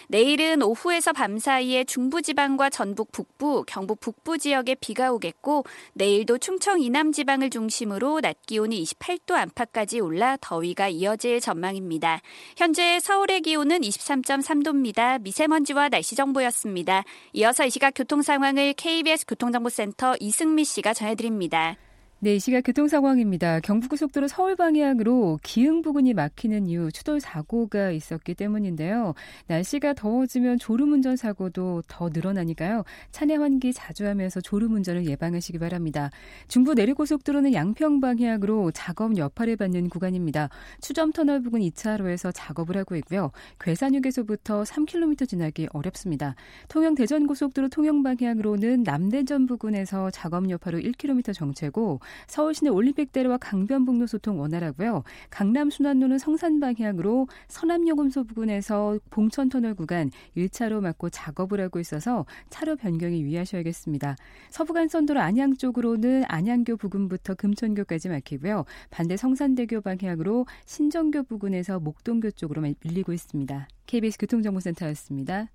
내일은 오후에서 밤 사이에 중부지방과 전북 북부, 경북 북부 지역에 비가 오겠고 내일도 충청 이남 지방을 중심으로 낮 기온이 28도 안팎까지 올라 더위가 이어질 전망입니다. 현재 서울의 기온은 23.3도입니다. 미세먼지와 날씨 정보였습니다. 이어서 이 시각 교통 상황을 KBS 교통정보센터 이승미 씨가 전해드립니다. 네, 이 시각 교통 상황입니다. 경부고속도로 서울 방향으로 기흥 부근이 막히는 이유 추돌 사고가 있었기 때문인데요. 날씨가 더워지면 졸음 운전 사고도 더 늘어나니까요. 차내 환기 자주 하면서 졸음 운전을 예방하시기 바랍니다. 중부 내륙고속도로는 양평 방향으로 작업 여파를 받는 구간입니다. 추점 터널 부근 2차로에서 작업을 하고 있고요. 괴산휴게소부터 3km 지나기 어렵습니다. 통영 대전고속도로 통영 방향으로는 남대전 부근에서 작업 여파로 1km 정체고 서울 시내 올림픽대로와 강변북로 소통 원활하고요. 강남 순환로는 성산 방향으로 서남요금소 부근에서 봉천터널 구간 1차로 막고 작업을 하고 있어서 차로 변경에 유의하셔야겠습니다. 서부간선도로 안양 쪽으로는 안양교 부근부터 금천교까지 막히고요. 반대 성산대교 방향으로 신정교 부근에서 목동교 쪽으로 밀리고 있습니다. KBS 교통정보센터였습니다.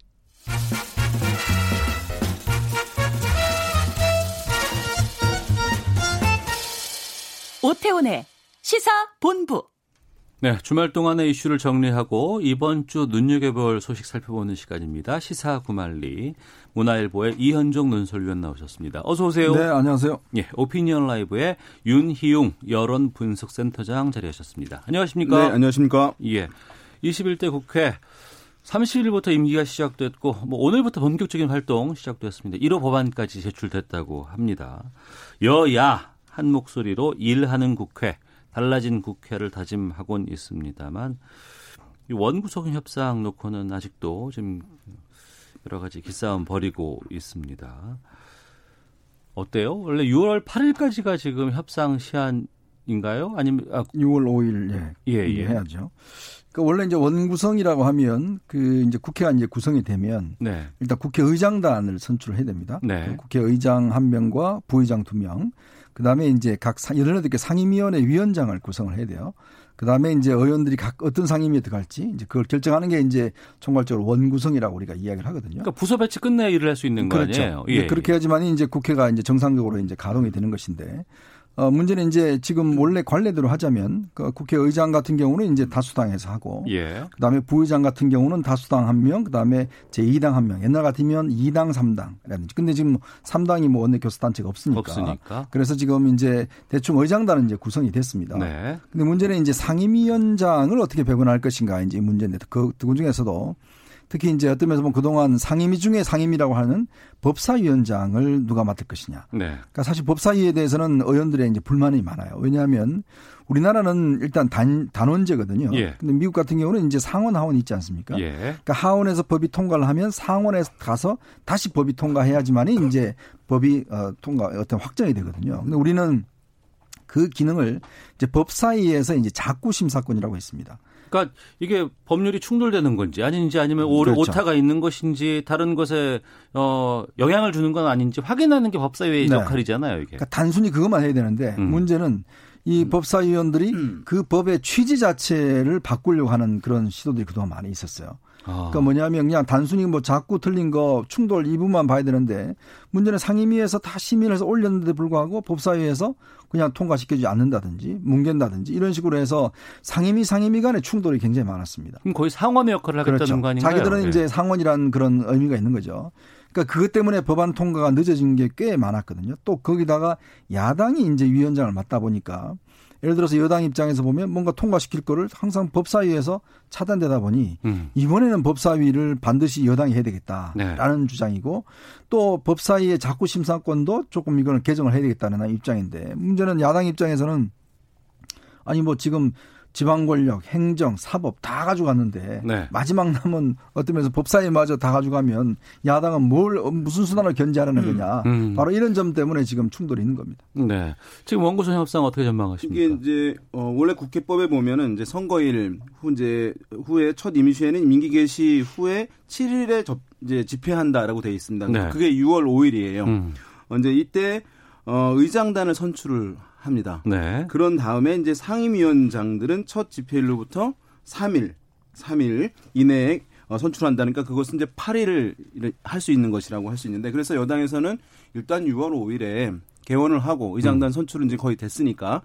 오태훈의 시사 본부. 네, 주말 동안의 이슈를 정리하고 이번 주 눈여겨볼 소식 살펴보는 시간입니다. 시사 구말리 문화일보의 이현종 논설위원 나오셨습니다. 어서 오세요. 네, 안녕하세요. 예, 오피니언 라이브의 윤희용 여론 분석센터장 자리하셨습니다. 안녕하십니까? 네, 안녕하십니까? 예. 21대 국회 30일부터 임기가 시작됐고 뭐 오늘부터 본격적인 활동 시작됐습니다. 1호 법안까지 제출됐다고 합니다. 여야 한 목소리로 일하는 국회, 달라진 국회를 다짐하곤 있습니다만 원구성 협상 놓고는 아직도 좀 여러 가지 기싸움 벌이고 있습니다. 어때요? 원래 6월 8일까지가 지금 협상 시한인가요? 아니면 아, 6월 5일 예. 예, 예. 해야죠. 그 원래 이제 원구성이라고 하면 그 이제 국회가 이제 구성이 되면 네. 일단 국회의장단을 선출해야 됩니다. 네. 그 국회의장 한 명과 부의장 두 명. 그다음에 이제 각 18개 상임위원회 위원장을 구성을 해야 돼요. 그다음에 이제 의원들이 각 어떤 상임위에 들어갈지 이제 그걸 결정하는 게 이제 총괄적으로 원구성이라고 우리가 이야기를 하거든요. 그러니까 부서 배치 끝내 일을 할 수 있는 그렇죠. 거 아니에요? 예. 그렇게 하지만 이제 국회가 이제 정상적으로 이제 가동이 되는 것인데 어, 문제는 이제 지금 원래 관례대로 하자면 그 국회의장 같은 경우는 이제 다수당에서 하고 예. 그다음에 부의장 같은 경우는 다수당 한 명, 그다음에 제2당 한 명. 옛날 같으면 2당 3당이라든지. 근데 지금 3당이 뭐 원내 교수 단체가 없으니까. 없으니까. 그래서 지금 이제 대충 의장단은 이제 구성이 됐습니다. 네. 근데 문제는 이제 상임위원장을 어떻게 배분할 것인가 이제 문제인데 그, 그 중에서도 특히 이제 어떤 면에서 보면 그동안 상임위 중에 상임위라고 하는 법사위원장을 누가 맡을 것이냐. 네. 그러니까 사실 법사위에 대해서는 의원들의 이제 불만이 많아요. 왜냐하면 우리나라는 일단 단, 단원제거든요. 예. 근데 미국 같은 경우는 이제 상원 하원 있지 않습니까? 예. 그러니까 하원에서 법이 통과를 하면 상원에 가서 다시 법이 통과해야지만이 이제 법이 어, 통과 어떤 확정이 되거든요. 근데 우리는 그 기능을 이제 법사위에서 이제 자꾸 심사권이라고 했습니다. 그러니까 이게 법률이 충돌되는 건지 아닌지 아니면 그렇죠. 오타가 있는 것인지 다른 것에 어 영향을 주는 건 아닌지 확인하는 게 법사위의 네. 역할이잖아요, 이게. 그러니까 단순히 그것만 해야 되는데 음. 문제는 이 음. 법사위원들이 음. 그 법의 취지 자체를 바꾸려고 하는 그런 시도들이 그동안 많이 있었어요. 아. 그러니까 뭐냐면 그냥 단순히 뭐 자꾸 틀린 거 충돌 이 부분만 봐야 되는데 문제는 상임위에서 다 심의해서 올렸는데 불구하고 법사위에서 그냥 통과시켜주지 않는다든지 뭉갠다든지 이런 식으로 해서 상임위 상임위 간의 충돌이 굉장히 많았습니다. 그럼 거의 상원의 역할을 하겠다는 그렇죠. 거 아닌가요? 자기들은 네. 이제 상원이라는 그런 의미가 있는 거죠. 그러니까 그것 때문에 법안 통과가 늦어진 게 꽤 많았거든요. 또 거기다가 야당이 이제 위원장을 맡다 보니까 예를 들어서 여당 입장에서 보면 뭔가 통과시킬 거를 항상 법사위에서 차단되다 보니 음. 이번에는 법사위를 반드시 여당이 해야 되겠다라는 네. 주장이고 또 법사위의 자꾸 심사권도 조금 이거는 개정을 해야 되겠다는 입장인데 문제는 야당 입장에서는 아니 뭐 지금 지방 권력, 행정, 사법 다 가져갔는데 네. 마지막 남은 어떤 면에서 법사위마저 다 가져가면 야당은 뭘 무슨 수단을 견제하려는 음. 거냐. 음. 바로 이런 점 때문에 지금 충돌이 있는 겁니다. 네. 지금 원구성 협상 어떻게 전망하십니까? 이게 이제 어 원래 국회법에 보면은 이제 선거일 후 이제 후에 첫 임시회는 민기 개시 후에 7일에 접 이제 집회한다라고 돼 있습니다. 네. 그게 6월 5일이에요. 음. 어, 이제 이때 어 의장단을 선출을 합니다. 네. 그런 다음에 이제 상임위원장들은 첫 집회일로부터 3일, 3일 이내에 어, 선출한다니까 그것은 이제 8일을 할 수 있는 것이라고 할 수 있는데 그래서 여당에서는 일단 6월 5일에 개원을 하고 의장단 음. 선출은 이제 거의 됐으니까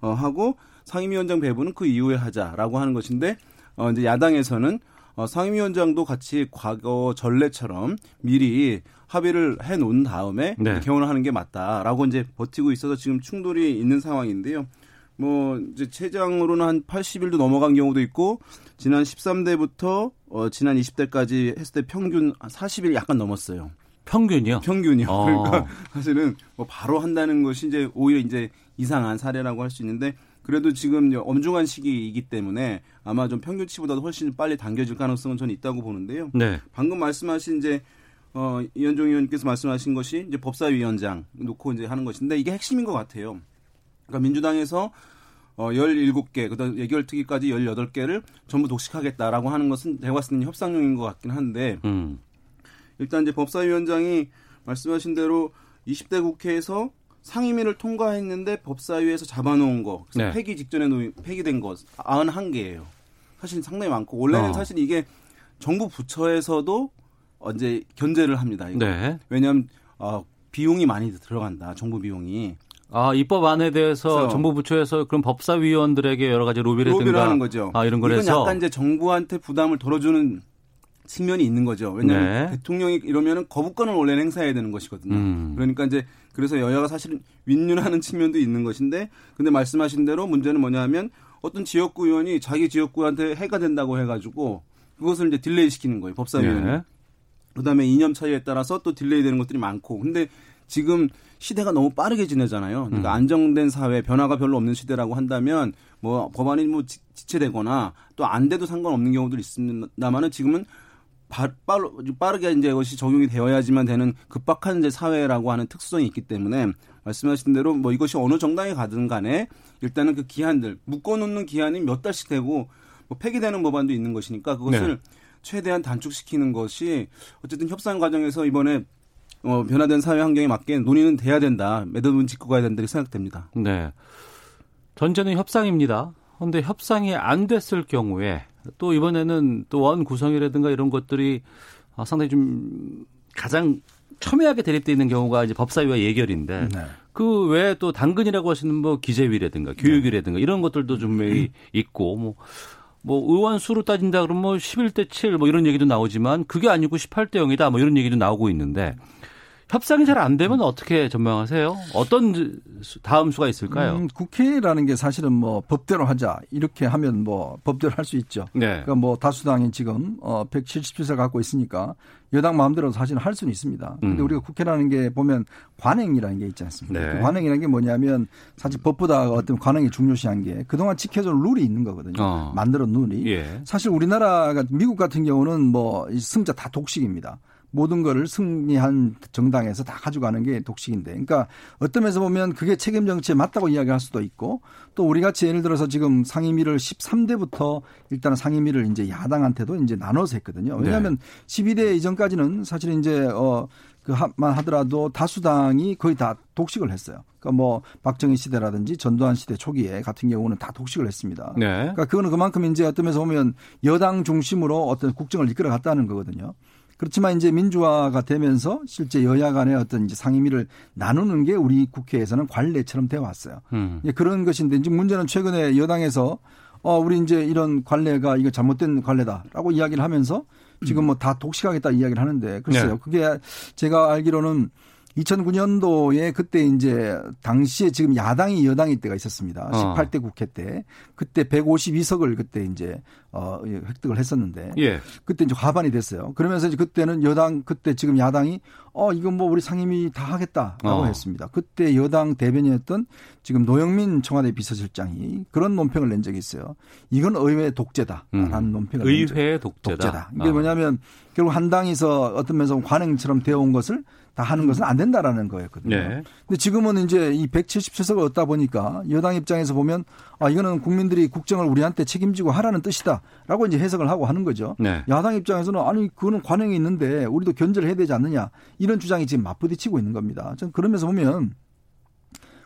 어, 하고 상임위원장 배분은 그 이후에 하자라고 하는 것인데 어, 이제 야당에서는 어, 상임위원장도 같이 과거 전례처럼 미리 합의를 해 놓은 다음에 네. 개원을 하는 게 맞다라고 이제 버티고 있어서 지금 충돌이 있는 상황인데요. 뭐 이제 최장으로는 한 80일도 넘어간 경우도 있고 지난 13대부터 어 지난 20대까지 했을 때 평균 40일 약간 넘었어요. 평균이요? 평균이요. 어. 그러니까 사실은 뭐 바로 한다는 것이 이제 오히려 이제 이상한 사례라고 할 수 있는데 그래도 지금 엄중한 시기이기 때문에 아마 좀 평균치보다도 훨씬 빨리 당겨질 가능성은 저는 있다고 보는데요. 네. 방금 말씀하신 이제 어, 이현종 의원님께서 말씀하신 것이 이제 법사위원장 놓고 이제 하는 것인데 이게 핵심인 것 같아요. 그러니까 민주당에서 어, 17개, 그다음 예결특위까지 18개를 전부 독식하겠다라고 하는 것은 제가 봤을 때는 협상용인 것 같긴 한데 음. 일단 이제 법사위원장이 말씀하신 대로 20대 국회에서 상임위를 통과했는데 법사위에서 잡아놓은 거, 네. 폐기 직전에 놓인, 폐기된 거 91개예요. 사실 상당히 많고 원래는 어. 사실 이게 정부 부처에서도 언제 견제를 합니다. 이거. 네. 왜냐하면 어, 비용이 많이 들어간다. 정부 비용이. 아 입법 안에 대해서 정부 부처에서 그런 법사위원들에게 여러 가지 로비라든가 로비를 하는 거죠. 아 이런 걸 이건 해서 약간 이제 정부한테 부담을 덜어주는 측면이 있는 거죠. 왜냐하면 네. 대통령이 이러면은 거부권을 원래 는 행사해야 되는 것이거든요. 음. 그러니까 이제 그래서 여야가 사실은 윈윈하는 측면도 있는 것인데 근데 말씀하신 대로 문제는 뭐냐면 어떤 지역구 의원이 자기 지역구한테 해가 된다고 해가지고 그것을 이제 delay 시키는 거예요. 법사위원이. 네. 그다음에 이념 차이에 따라서 또 delay 되는 것들이 많고. 근데 지금 시대가 너무 빠르게 지내잖아요. 그러니까 음. 안정된 사회, 변화가 별로 없는 시대라고 한다면 뭐 법안이 뭐 지체되거나 또 안 돼도 상관없는 경우도 있습니다만은 지금은 빠르게 이제 이것이 적용이 되어야지만 되는 급박한 이제 사회라고 하는 특수성이 있기 때문에 말씀하신 대로 뭐 이것이 어느 정당에 가든 간에 일단은 그 기한들 묶어놓는 기한이 몇 달씩 되고 뭐 폐기되는 법안도 있는 것이니까 그것을 네. 최대한 단축시키는 것이 어쨌든 협상 과정에서 이번에 어, 변화된 사회 환경에 맞게 논의는 돼야 된다. 매듭은 짓고 가야 된다. 고 생각됩니다. 네. 전제는 협상입니다. 그런데 협상이 안 됐을 경우에 또 이번에는 또 원 구성이라든가 이런 것들이 어, 상당히 좀 가장 첨예하게 대립되어 있는 경우가 이제 법사위와 예결인데 네. 그 외에 또 당근이라고 하시는 뭐 기재위라든가 교육이라든가 이런 것들도 좀 있고 뭐 뭐 의원 수로 따진다 그러면 뭐 11대 7 뭐 이런 얘기도 나오지만 그게 아니고 18대 0이다 뭐 이런 얘기도 나오고 있는데 협상이 잘 안 되면 어떻게 전망하세요? 어떤 다음 수가 있을까요? 음, 국회라는 게 사실은 뭐 법대로 하자 이렇게 하면 뭐 법대로 할 수 있죠. 네. 그러니까 뭐 다수당이 지금 어 177석 갖고 있으니까 여당 마음대로 사실은 할 수는 있습니다. 근데 음. 우리가 국회라는 게 보면 관행이라는 게 있지 않습니까? 네. 그 관행이라는 게 뭐냐면 사실 법보다 어떤 관행이 중요시한 게 그동안 지켜준 룰이 있는 거거든요. 어. 만들어 룰이. 예. 사실 우리나라가 미국 같은 경우는 뭐 승자 다 독식입니다. 모든 거를 승리한 정당에서 다 가져가는 게 독식인데. 그러니까 어떤 면에서 보면 그게 책임 정치에 맞다고 이야기할 수도 있고 또 우리 같이 예를 들어서 지금 상임위를 13대부터 일단은 상임위를 이제 야당한테도 이제 나눠서 했거든요. 왜냐하면 네. 12대 이전까지는 사실 이제 어 그만 하더라도 다수당이 거의 다 독식을 했어요. 그러니까 뭐 박정희 시대라든지 전두환 시대 초기에 같은 경우는 다 독식을 했습니다. 네. 그러니까 그거는 그만큼 이제 어떤 면에서 보면 여당 중심으로 어떤 국정을 이끌어 갔다는 거거든요. 그렇지만 이제 민주화가 되면서 실제 여야 간의 어떤 이제 상임위를 나누는 게 우리 국회에서는 관례처럼 되어 왔어요. 음. 그런 것인데 이제 문제는 최근에 여당에서 어 우리 이제 이런 관례가 이거 잘못된 관례다라고 이야기를 하면서 지금 뭐 다 독식하겠다 이야기를 하는데 글쎄요. 네. 그게 제가 알기로는 2009년도에 그때 이제 당시에 지금 야당이 여당이 때가 있었습니다. 어. 18대 국회 때 그때 152석을 그때 이제 어 획득을 했었는데 예. 그때 이제 과반이 됐어요. 그러면서 이제 그때는 여당 그때 지금 야당이 어 이건 뭐 우리 상임위 다 하겠다라고 어. 했습니다. 그때 여당 대변이었던 지금 노영민 청와대 비서실장이 그런 논평을 낸 적이 있어요. 이건 의회 독재다라는 음. 논평을 의회 독재다. 독재다. 이게 어. 뭐냐면 결국 한 당에서 어떤 면에서 관행처럼 되어 온 것을 다 하는 것은 안 된다라는 거였거든요. 네. 근데 지금은 이제 이 177석을 얻다 보니까 여당 입장에서 보면 아 이거는 국민들이 국정을 우리한테 책임지고 하라는 뜻이다라고 이제 해석을 하고 하는 거죠. 네. 야당 입장에서는 아니 그거는 관행이 있는데 우리도 견제를 해야 되지 않느냐 이런 주장이 지금 맞부딪히고 있는 겁니다. 전 그러면서 보면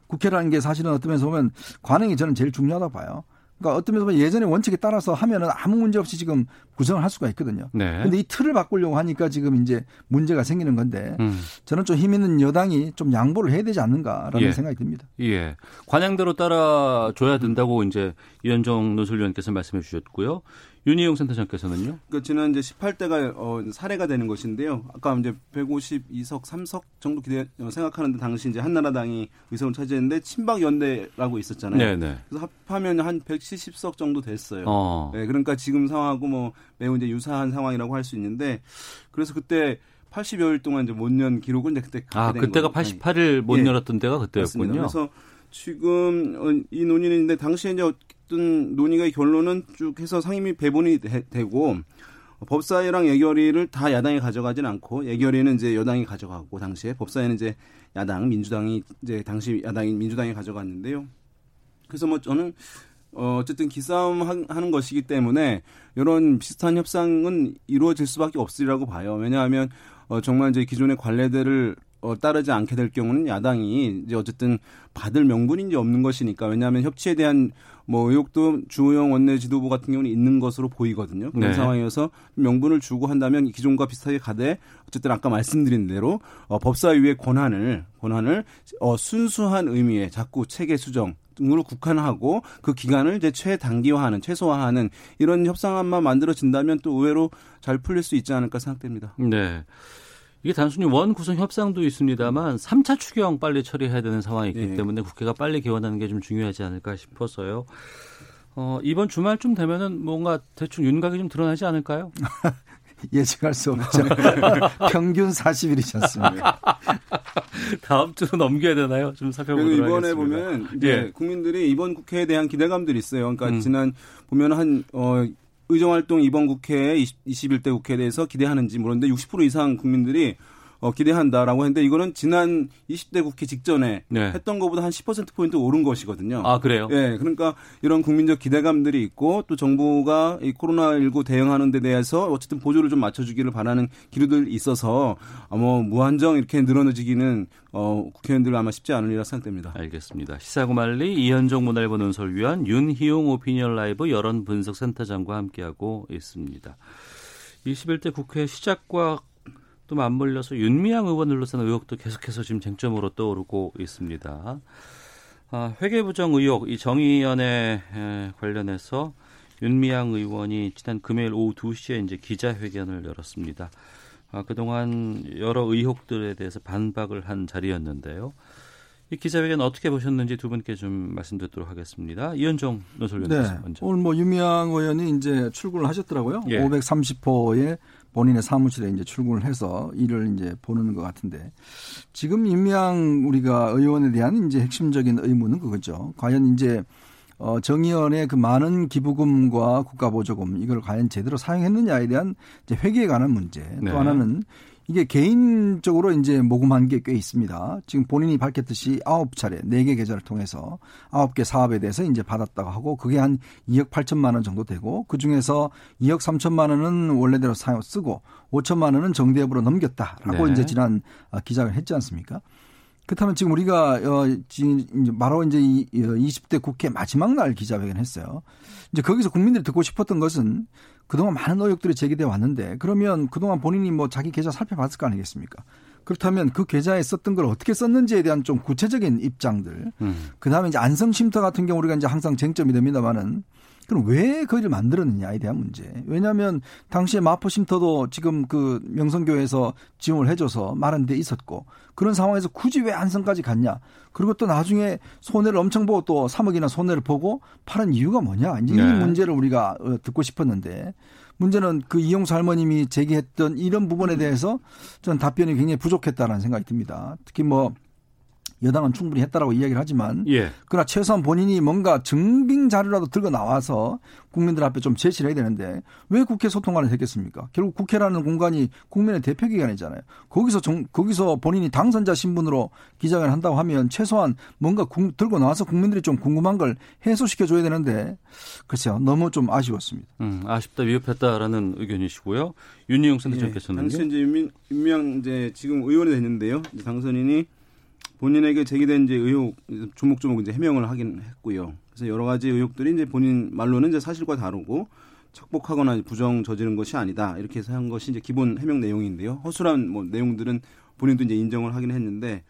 국회라는 게 사실은 어떤 면에서 보면 관행이 저는 제일 중요하다고 봐요. 그러니까 어떤 면에서 예전의 원칙에 따라서 하면은 아무 문제 없이 지금 구성을 할 수가 있거든요. 네. 근데 이 틀을 바꾸려고 하니까 지금 이제 문제가 생기는 건데 음. 저는 좀 힘 있는 여당이 좀 양보를 해야 되지 않는가라는 예. 생각이 듭니다. 예. 관행대로 따라줘야 된다고 이제 이현정 노설위원께서 말씀해 주셨고요. 윤희용 센터장께서는요? 그 지난 이제 18대가 어, 사례가 되는 것인데요. 아까 이제 152석, 3석 정도 기대 어, 생각하는데 당시 이제 한나라당이 의석을 차지했는데 친박 연대라고 있었잖아요. 네네. 네. 그래서 합하면 한 170석 정도 됐어요. 어. 네, 그러니까 지금 상황하고 뭐 매우 이제 유사한 상황이라고 할 수 있는데 그래서 그때 80여일 동안 이제 못 연 기록은 이제 그때 아 그때가 88일 못 네. 열었던 때가 그때였군요. 맞습니다. 그래서 지금 어, 이 논의는 당시에 이제 어떤 논의의 결론은 쭉 해서 상임위 배분이 되, 고 법사위랑 예결위를 다 야당이 가져가진 않고 예결위는 이제 여당이 가져가고 당시에 법사위는 이제 야당 민주당이 이제 당시 야당인 민주당이 가져갔는데요. 그래서 뭐 저는 어 어쨌든 기싸움 하는 것이기 때문에 이런 비슷한 협상은 이루어질 수밖에 없으리라고 봐요. 왜냐하면 어 정말 이제 기존의 관례들을 어, 따르지 않게 될 경우는 야당이 이제 어쨌든 받을 이제 없는 것이니까 왜냐하면 협치에 대한 뭐 의혹도 주호영 원내 지도부 같은 경우는 있는 것으로 보이거든요. 그런 네. 상황이어서 명분을 주고 한다면 기존과 비슷하게 가되 어쨌든 아까 말씀드린 대로 어, 법사위의 권한을 권한을 어, 순수한 의미의 자꾸 체계 수정 으로 국한하고 그 기간을 이제 최단기화하는 최소화하는 이런 협상안만 만들어진다면 또 의외로 잘 풀릴 수 있지 않을까 생각됩니다. 네. 이게 단순히 원 구성 협상도 있습니다만 3차 추경 빨리 처리해야 되는 상황이기 네. 때문에 국회가 빨리 개원하는 게 좀 중요하지 않을까 싶어서요. 어, 이번 주말쯤 되면은 뭔가 대충 윤곽이 좀 드러나지 않을까요? 예측할 수 없죠. 평균 40일이지 않습니까? 다음 주로 넘겨야 되나요? 좀 살펴보도록 이번에 하겠습니다. 보면 이제 예. 국민들이 이번 국회에 대한 기대감들이 있어요. 그러니까 음. 지난 보면 한 어, 의정활동 이번 국회 20, 21대 국회에 대해서 기대하는지 물었는데 60% 이상 국민들이 어, 기대한다라고 했는데 이거는 지난 20대 국회 직전에 네. 했던 것보다 한 10%포인트 오른 것이거든요. 아, 그래요? 예. 그러니까 이런 국민적 기대감들이 있고 또 정부가 이 코로나19 대응하는 데 대해서 어쨌든 보조를 좀 맞춰주기를 바라는 기류들이 있어서 어, 뭐 무한정 이렇게 늘어나지기는 어, 국회의원들 아마 쉽지 않으리라 생각됩니다. 알겠습니다. 시사구말리 이현정 문화일보 논설위원 윤희용 오피니언 라이브 여론 분석센터장과 함께하고 있습니다. 21대 국회 시작과 또 맞물려서 윤미향 의원을 로서는 의혹도 계속해서 지금 쟁점으로 떠오르고 있습니다. 아, 회계부정 의혹, 이 정의연에 관련해서 윤미향 의원이 지난 금요일 오후 2시에 이제 기자회견을 열었습니다. 아, 그동안 여러 의혹들에 대해서 반박을 한 자리였는데요. 이 기자회견 어떻게 보셨는지 두 분께 좀 말씀드리도록 하겠습니다. 이현종 논설위원 네. 먼저. 오늘 뭐 유미양 의원이 이제 출근을 하셨더라고요. 예. 530호에 본인의 사무실에 이제 출근을 해서 일을 이제 보는 것 같은데 지금 임미양 우리가 의원에 대한 이제 핵심적인 의문은 그거죠. 과연 이제 어, 정의원의 그 많은 기부금과 국가보조금 이걸 과연 제대로 사용했느냐에 대한 이제 회계에 관한 문제. 네. 또 하나는 이게 개인적으로 이제 모금한 게 꽤 있습니다. 지금 본인이 밝혔듯이 아홉 차례 네 개 계좌를 통해서 아홉 개 사업에 대해서 이제 받았다고 하고 그게 한 2억 8천만 원 정도 되고 그 중에서 2억 3천만 원은 원래대로 사용 쓰고 5천만 원은 정대협으로 넘겼다라고 네. 이제 지난 아, 기자회견 했지 않습니까? 그렇다면 지금 우리가 어 지금 바로 이제 이 20대 어, 국회 마지막 날 기자회견 했어요. 이제 거기서 국민들이 듣고 싶었던 것은 그동안 많은 의혹들이 제기돼 왔는데 그러면 그동안 본인이 뭐 자기 계좌 살펴봤을 거 아니겠습니까? 그렇다면 그 계좌에 썼던 걸 어떻게 썼는지에 대한 좀 구체적인 입장들. 음. 그 다음에 이제 안성 쉼터 같은 경우 우리가 이제 항상 쟁점이 됩니다만은 그럼 왜 거기를 만들었느냐에 대한 문제. 왜냐하면 당시에 마포 쉼터도 지금 그 명성교에서 지원을 해줘서 마련 돼 있었고 그런 상황에서 굳이 왜 안성까지 갔냐. 그리고 또 나중에 손해를 엄청 보고 또 3억이나 손해를 보고 파는 이유가 뭐냐. 이제 네. 이 문제를 우리가 어, 듣고 싶었는데 문제는 그 이용수 할머님이 제기했던 이런 부분에 대해서 저는 답변이 굉장히 부족했다는 생각이 듭니다. 특히 뭐 여당은 충분히 했다라고 이야기를 하지만 예. 그러나 최소한 본인이 뭔가 증빙 자료라도 들고 나와서 국민들 앞에 좀 제시를 해야 되는데 왜 국회 소통관을 했겠습니까? 결국 국회라는 공간이 국민의 대표 기관이잖아요. 거기서 정, 거기서 본인이 당선자 신분으로 기자회견 한다고 하면 최소한 뭔가 국, 들고 나와서 국민들이 좀 궁금한 걸 해소시켜 줘야 되는데 글쎄요 너무 좀 아쉬웠습니다. 음, 아쉽다 위협했다라는 의견이시고요. 윤희용 센터장께서는 예, 당시 이제 윤민, 윤명 이제 지금 의원이 됐는데요. 당선인이 본인에게 제기된 이제 의혹 조목조목 이제 해명을 하긴 했고요. 그래서 여러 가지 의혹들이 이제 본인 말로는 이제 사실과 다르고 착복하거나 부정 저지른 것이 아니다 이렇게 해서 한 것이 이제 기본 해명 내용인데요. 허술한 뭐 내용들은 본인도 이제 인정을 하긴 했는데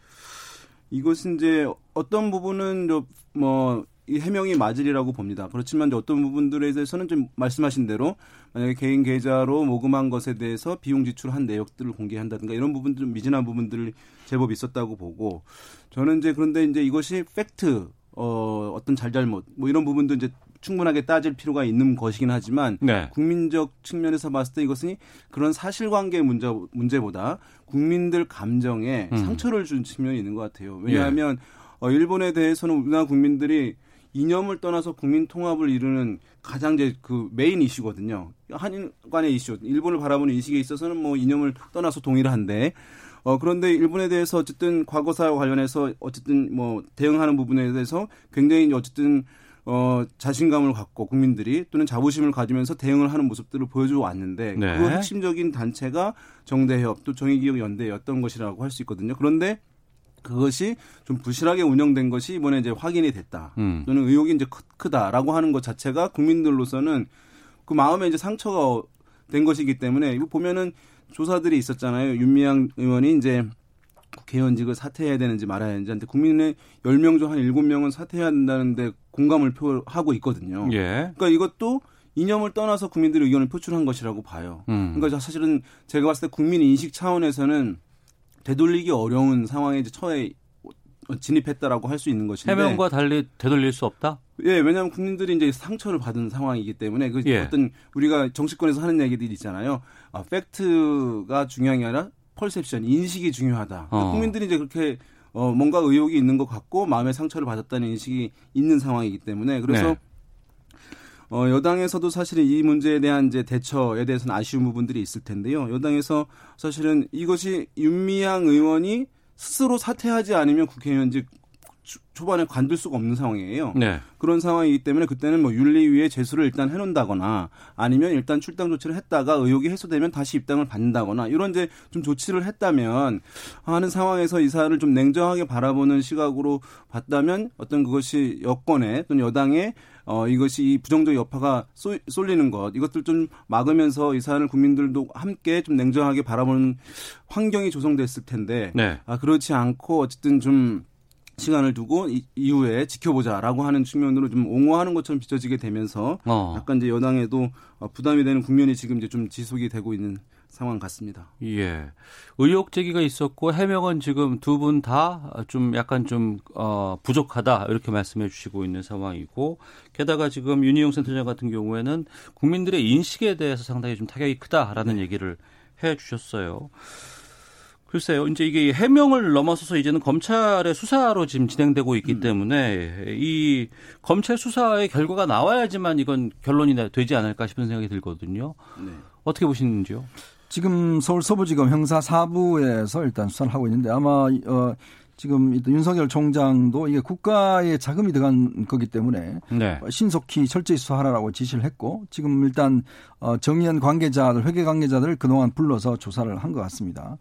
이것은 이제 어떤 부분은 뭐 이 해명이 맞으리라고 봅니다. 그렇지만 어떤 부분들에 대해서는 좀 말씀하신 대로 만약에 개인 계좌로 모금한 것에 대해서 비용 지출한 내역들을 공개한다든가 이런 부분들 미진한 부분들 제법 있었다고 보고 저는 이제 그런데 이제 이것이 팩트 어 어떤 잘잘못 뭐 이런 부분도 이제 충분하게 따질 필요가 있는 것이긴 하지만 네. 국민적 측면에서 봤을 때 이것은 그런 사실관계 문제 문제보다 국민들 감정에 음. 상처를 준 측면이 있는 것 같아요. 왜냐하면 예. 어, 일본에 대해서는 우리나라 국민들이 이념을 떠나서 국민 통합을 이루는 가장 이제 그 메인 이슈거든요. 한일 간의 이슈, 일본을 바라보는 인식에 있어서는 뭐 이념을 떠나서 동일한데 어 그런데 일본에 대해서 어쨌든 과거사와 관련해서 어쨌든 뭐 대응하는 부분에 대해서 굉장히 어쨌든 어 자신감을 갖고 국민들이 또는 자부심을 가지면서 대응을 하는 모습들을 보여줘 왔는데 네. 그 핵심적인 단체가 정대협 또 정의기억 연대였던 것이라고 할 수 있거든요. 그런데 그것이 좀 부실하게 운영된 것이 이번에 이제 확인이 됐다. 음. 또는 의혹이 이제 크, 다라고 하는 것 자체가 국민들로서는 그 마음에 이제 상처가 된 것이기 때문에 이거 보면은 조사들이 있었잖아요. 윤미향 의원이 이제 국회의원직을 사퇴해야 되는지 말아야 되는지 한테 국민의 10명 중 한 7명은 사퇴해야 된다는데 공감을 표하고 있거든요. 예. 그러니까 이것도 이념을 떠나서 국민들의 의견을 표출한 것이라고 봐요. 음. 그러니까 사실은 제가 봤을 때 국민 인식 차원에서는 되돌리기 어려운 상황에 이제 처해 진입했다라고 할 수 있는 것인데 해명과 달리 되돌릴 수 없다? 예, 왜냐하면 국민들이 이제 상처를 받은 상황이기 때문에 그 예. 어떤 우리가 정치권에서 하는 얘기들이 있잖아요. 아, 팩트가 중요한 게 아니라 펄셉션, 인식이 중요하다. 어. 국민들이 이제 그렇게 어, 뭔가 의혹이 있는 것 같고 마음의 상처를 받았다는 인식이 있는 상황이기 때문에 그래서 네. 어, 여당에서도 사실은 이 문제에 대한 이제 대처에 대해서는 아쉬운 부분들이 있을 텐데요. 여당에서 사실은 이것이 윤미향 의원이 스스로 사퇴하지 않으면 국회의원직 초반에 관둘 수가 없는 상황이에요. 네. 그런 상황이기 때문에 그때는 뭐 윤리위에 제수를 일단 해놓는다거나 아니면 일단 출당 조치를 했다가 의혹이 해소되면 다시 입당을 받는다거나 이런 이제 좀 조치를 했다면 하는 상황에서 이 사안을 좀 냉정하게 바라보는 시각으로 봤다면 어떤 그것이 여권에 또는 여당의 어, 이것이 이 부정적 여파가 쏠, 쏠리는 것, 이것들 좀 막으면서 이 사안을 국민들도 함께 좀 냉정하게 바라보는 환경이 조성됐을 텐데, 네. 아, 그렇지 않고 어쨌든 좀 시간을 두고 이, 이후에 지켜보자라고 하는 측면으로 좀 옹호하는 것처럼 비춰지게 되면서 어. 약간 이제 여당에도 어, 부담이 되는 국면이 지금 이제 좀 지속이 되고 있는 상황 같습니다. 예. 의혹 제기가 있었고 해명은 지금 두 분 다 좀 약간 좀 어, 부족하다 이렇게 말씀해 주시고 있는 상황이고 게다가 지금 윤희용 센터장 같은 경우에는 국민들의 인식에 대해서 상당히 좀 타격이 크다라는 네. 얘기를 해 주셨어요. 글쎄요, 이제 이게 해명을 넘어서서 이제는 검찰의 수사로 지금 진행되고 있기 음. 때문에 이 검찰 수사의 결과가 나와야지만 이건 결론이 되지 않을까 싶은 생각이 들거든요. 네. 어떻게 보시는지요? 지금 서울 서부지검 형사 4부에서 일단 수사를 하고 있는데 아마 어 지금 윤석열 총장도 이게 국가의 자금이 들어간 거기 때문에 네. 신속히 철저히 수사하라고 지시를 했고 지금 일단 어 정의연 관계자들 회계 관계자들 그동안 불러서 조사를 한 것 같습니다.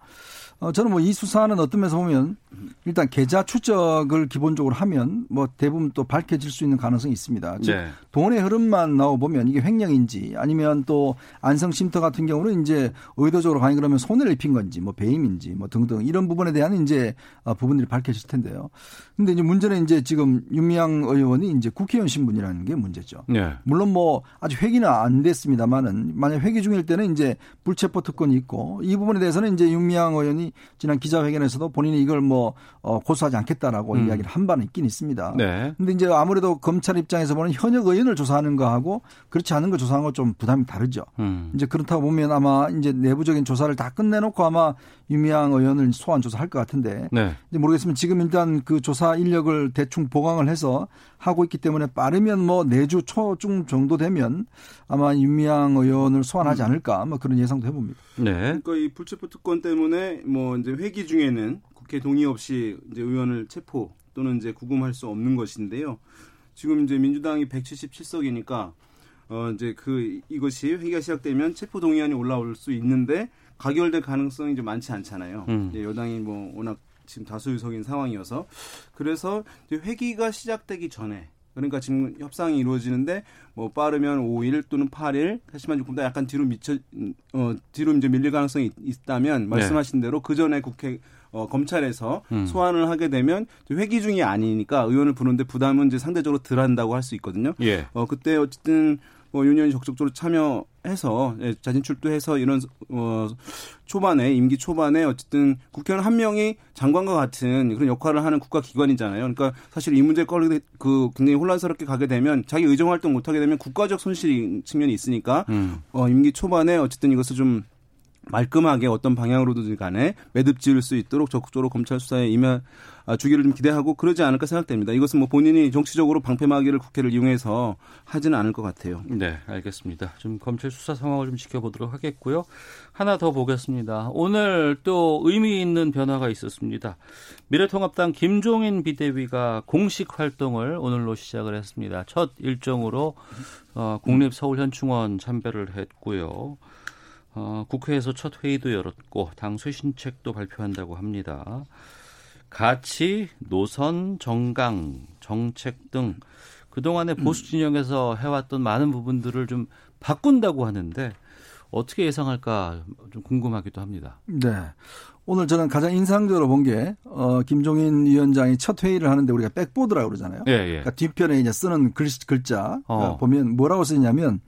어, 저는 뭐 이 수사는 어떤 면에서 보면 일단 계좌 추적을 기본적으로 하면 뭐 대부분 또 밝혀질 수 있는 가능성이 있습니다. 즉 네. 돈의 흐름만 나와 보면 이게 횡령인지 아니면 또 안성 쉼터 같은 경우는 이제 의도적으로 가니 그러면 손해를 입힌 건지 뭐 배임인지 뭐 등등 이런 부분에 대한 이제 어, 부분들이 밝혀질 텐데요. 근데 이제 문제는 이제 지금 윤미향 의원이 이제 국회의원 신분이라는 게 문제죠. 네. 물론 뭐 아직 회기는 안 됐습니다만은 만약 회기 중일 때는 이제 불체포 특권이 있고 이 부분에 대해서는 이제 윤미향 의원이 지난 기자회견에서도 본인이 이걸 뭐 어, 고소하지 않겠다라고 음. 이야기를 한 바는 있긴 있습니다. 네. 근데 이제 아무래도 검찰 입장에서 보는 현역 의원을 조사하는 거하고 그렇지 않은 걸 조사하는 거 좀 부담이 다르죠. 음. 이제 그렇다고 보면 아마 이제 내부적인 조사를 다 끝내놓고 아마 유미양 의원을 소환 조사할 것 같은데 네. 모르겠으면 지금 일단 그 조사 인력을 대충 보강을 해서 하고 있기 때문에 빠르면 뭐 내주 초중 정도 되면 아마 윤미향 의원을 소환하지 음. 않을까 뭐 그런 예상도 해봅니다. 네. 그러니까 이 불체포 특권 때문에 뭐 이제 회기 중에는 국회 동의 없이 이제 의원을 체포 또는 이제 구금할 수 없는 것인데요. 지금 이제 민주당이 177석이니까 어 이제 그 이것이 회기가 시작되면 체포 동의안이 올라올 수 있는데 가결될 가능성이 좀 많지 않잖아요. 음. 여당이 뭐 워낙 지금 다수 유석인 상황이어서 그래서 회기가 시작되기 전에 그러니까 지금 협상이 이루어지는데 뭐 빠르면 5일 또는 8일 하지만 조금 더 약간 뒤로 미쳐 어 뒤로 이제 밀릴 가능성이 있다면 네. 말씀하신 네. 대로 그 전에 국회 어, 검찰에서 음. 소환을 하게 되면 회기 중이 아니니까 의원을 부르는데 부담은 이제 상대적으로 덜 한다고 할 수 있거든요. 예. 어 그때 어쨌든 뭐 윤 의원이 적극적으로 참여 해서 예, 자진 출두해서 이런 어 초반에 임기 초반에 어쨌든 국회의원 한 명이 장관과 같은 그런 역할을 하는 국가 기관이잖아요. 그러니까 사실 이 문제를 꺼그 굉장히 혼란스럽게 가게 되면 자기 의정 활동 못 하게 되면 국가적 손실 측면이 있으니까 음. 어 임기 초반에 어쨌든 이것을 좀 말끔하게 어떤 방향으로든 간에 매듭 지을 수 있도록 적극적으로 검찰 수사에 임해 아, 주기를 좀 기대하고 그러지 않을까 생각됩니다. 이것은 뭐 본인이 정치적으로 방패막이를 국회를 이용해서 하지는 않을 것 같아요. 네, 알겠습니다. 좀 검찰 수사 상황을 좀 지켜보도록 하겠고요. 하나 더 보겠습니다. 오늘 또 의미 있는 변화가 있었습니다. 미래통합당 김종인 비대위가 공식 활동을 오늘로 시작을 했습니다. 첫 일정으로 어, 국립 서울현충원 참배를 했고요. 어, 국회에서 첫 회의도 열었고 당 쇄신책도 발표한다고 합니다. 가치, 노선, 정강, 정책 등 그동안의 보수 진영에서 해왔던 많은 부분들을 좀 바꾼다고 하는데 어떻게 예상할까 좀 궁금하기도 합니다. 네. 오늘 저는 가장 인상적으로 본 게, 어, 김종인 위원장이 첫 회의를 하는데 우리가 백보드라고 그러잖아요. 예, 예. 그러니까 뒤편에 이제 쓰는 글, 글자 어. 보면 뭐라고 쓰냐면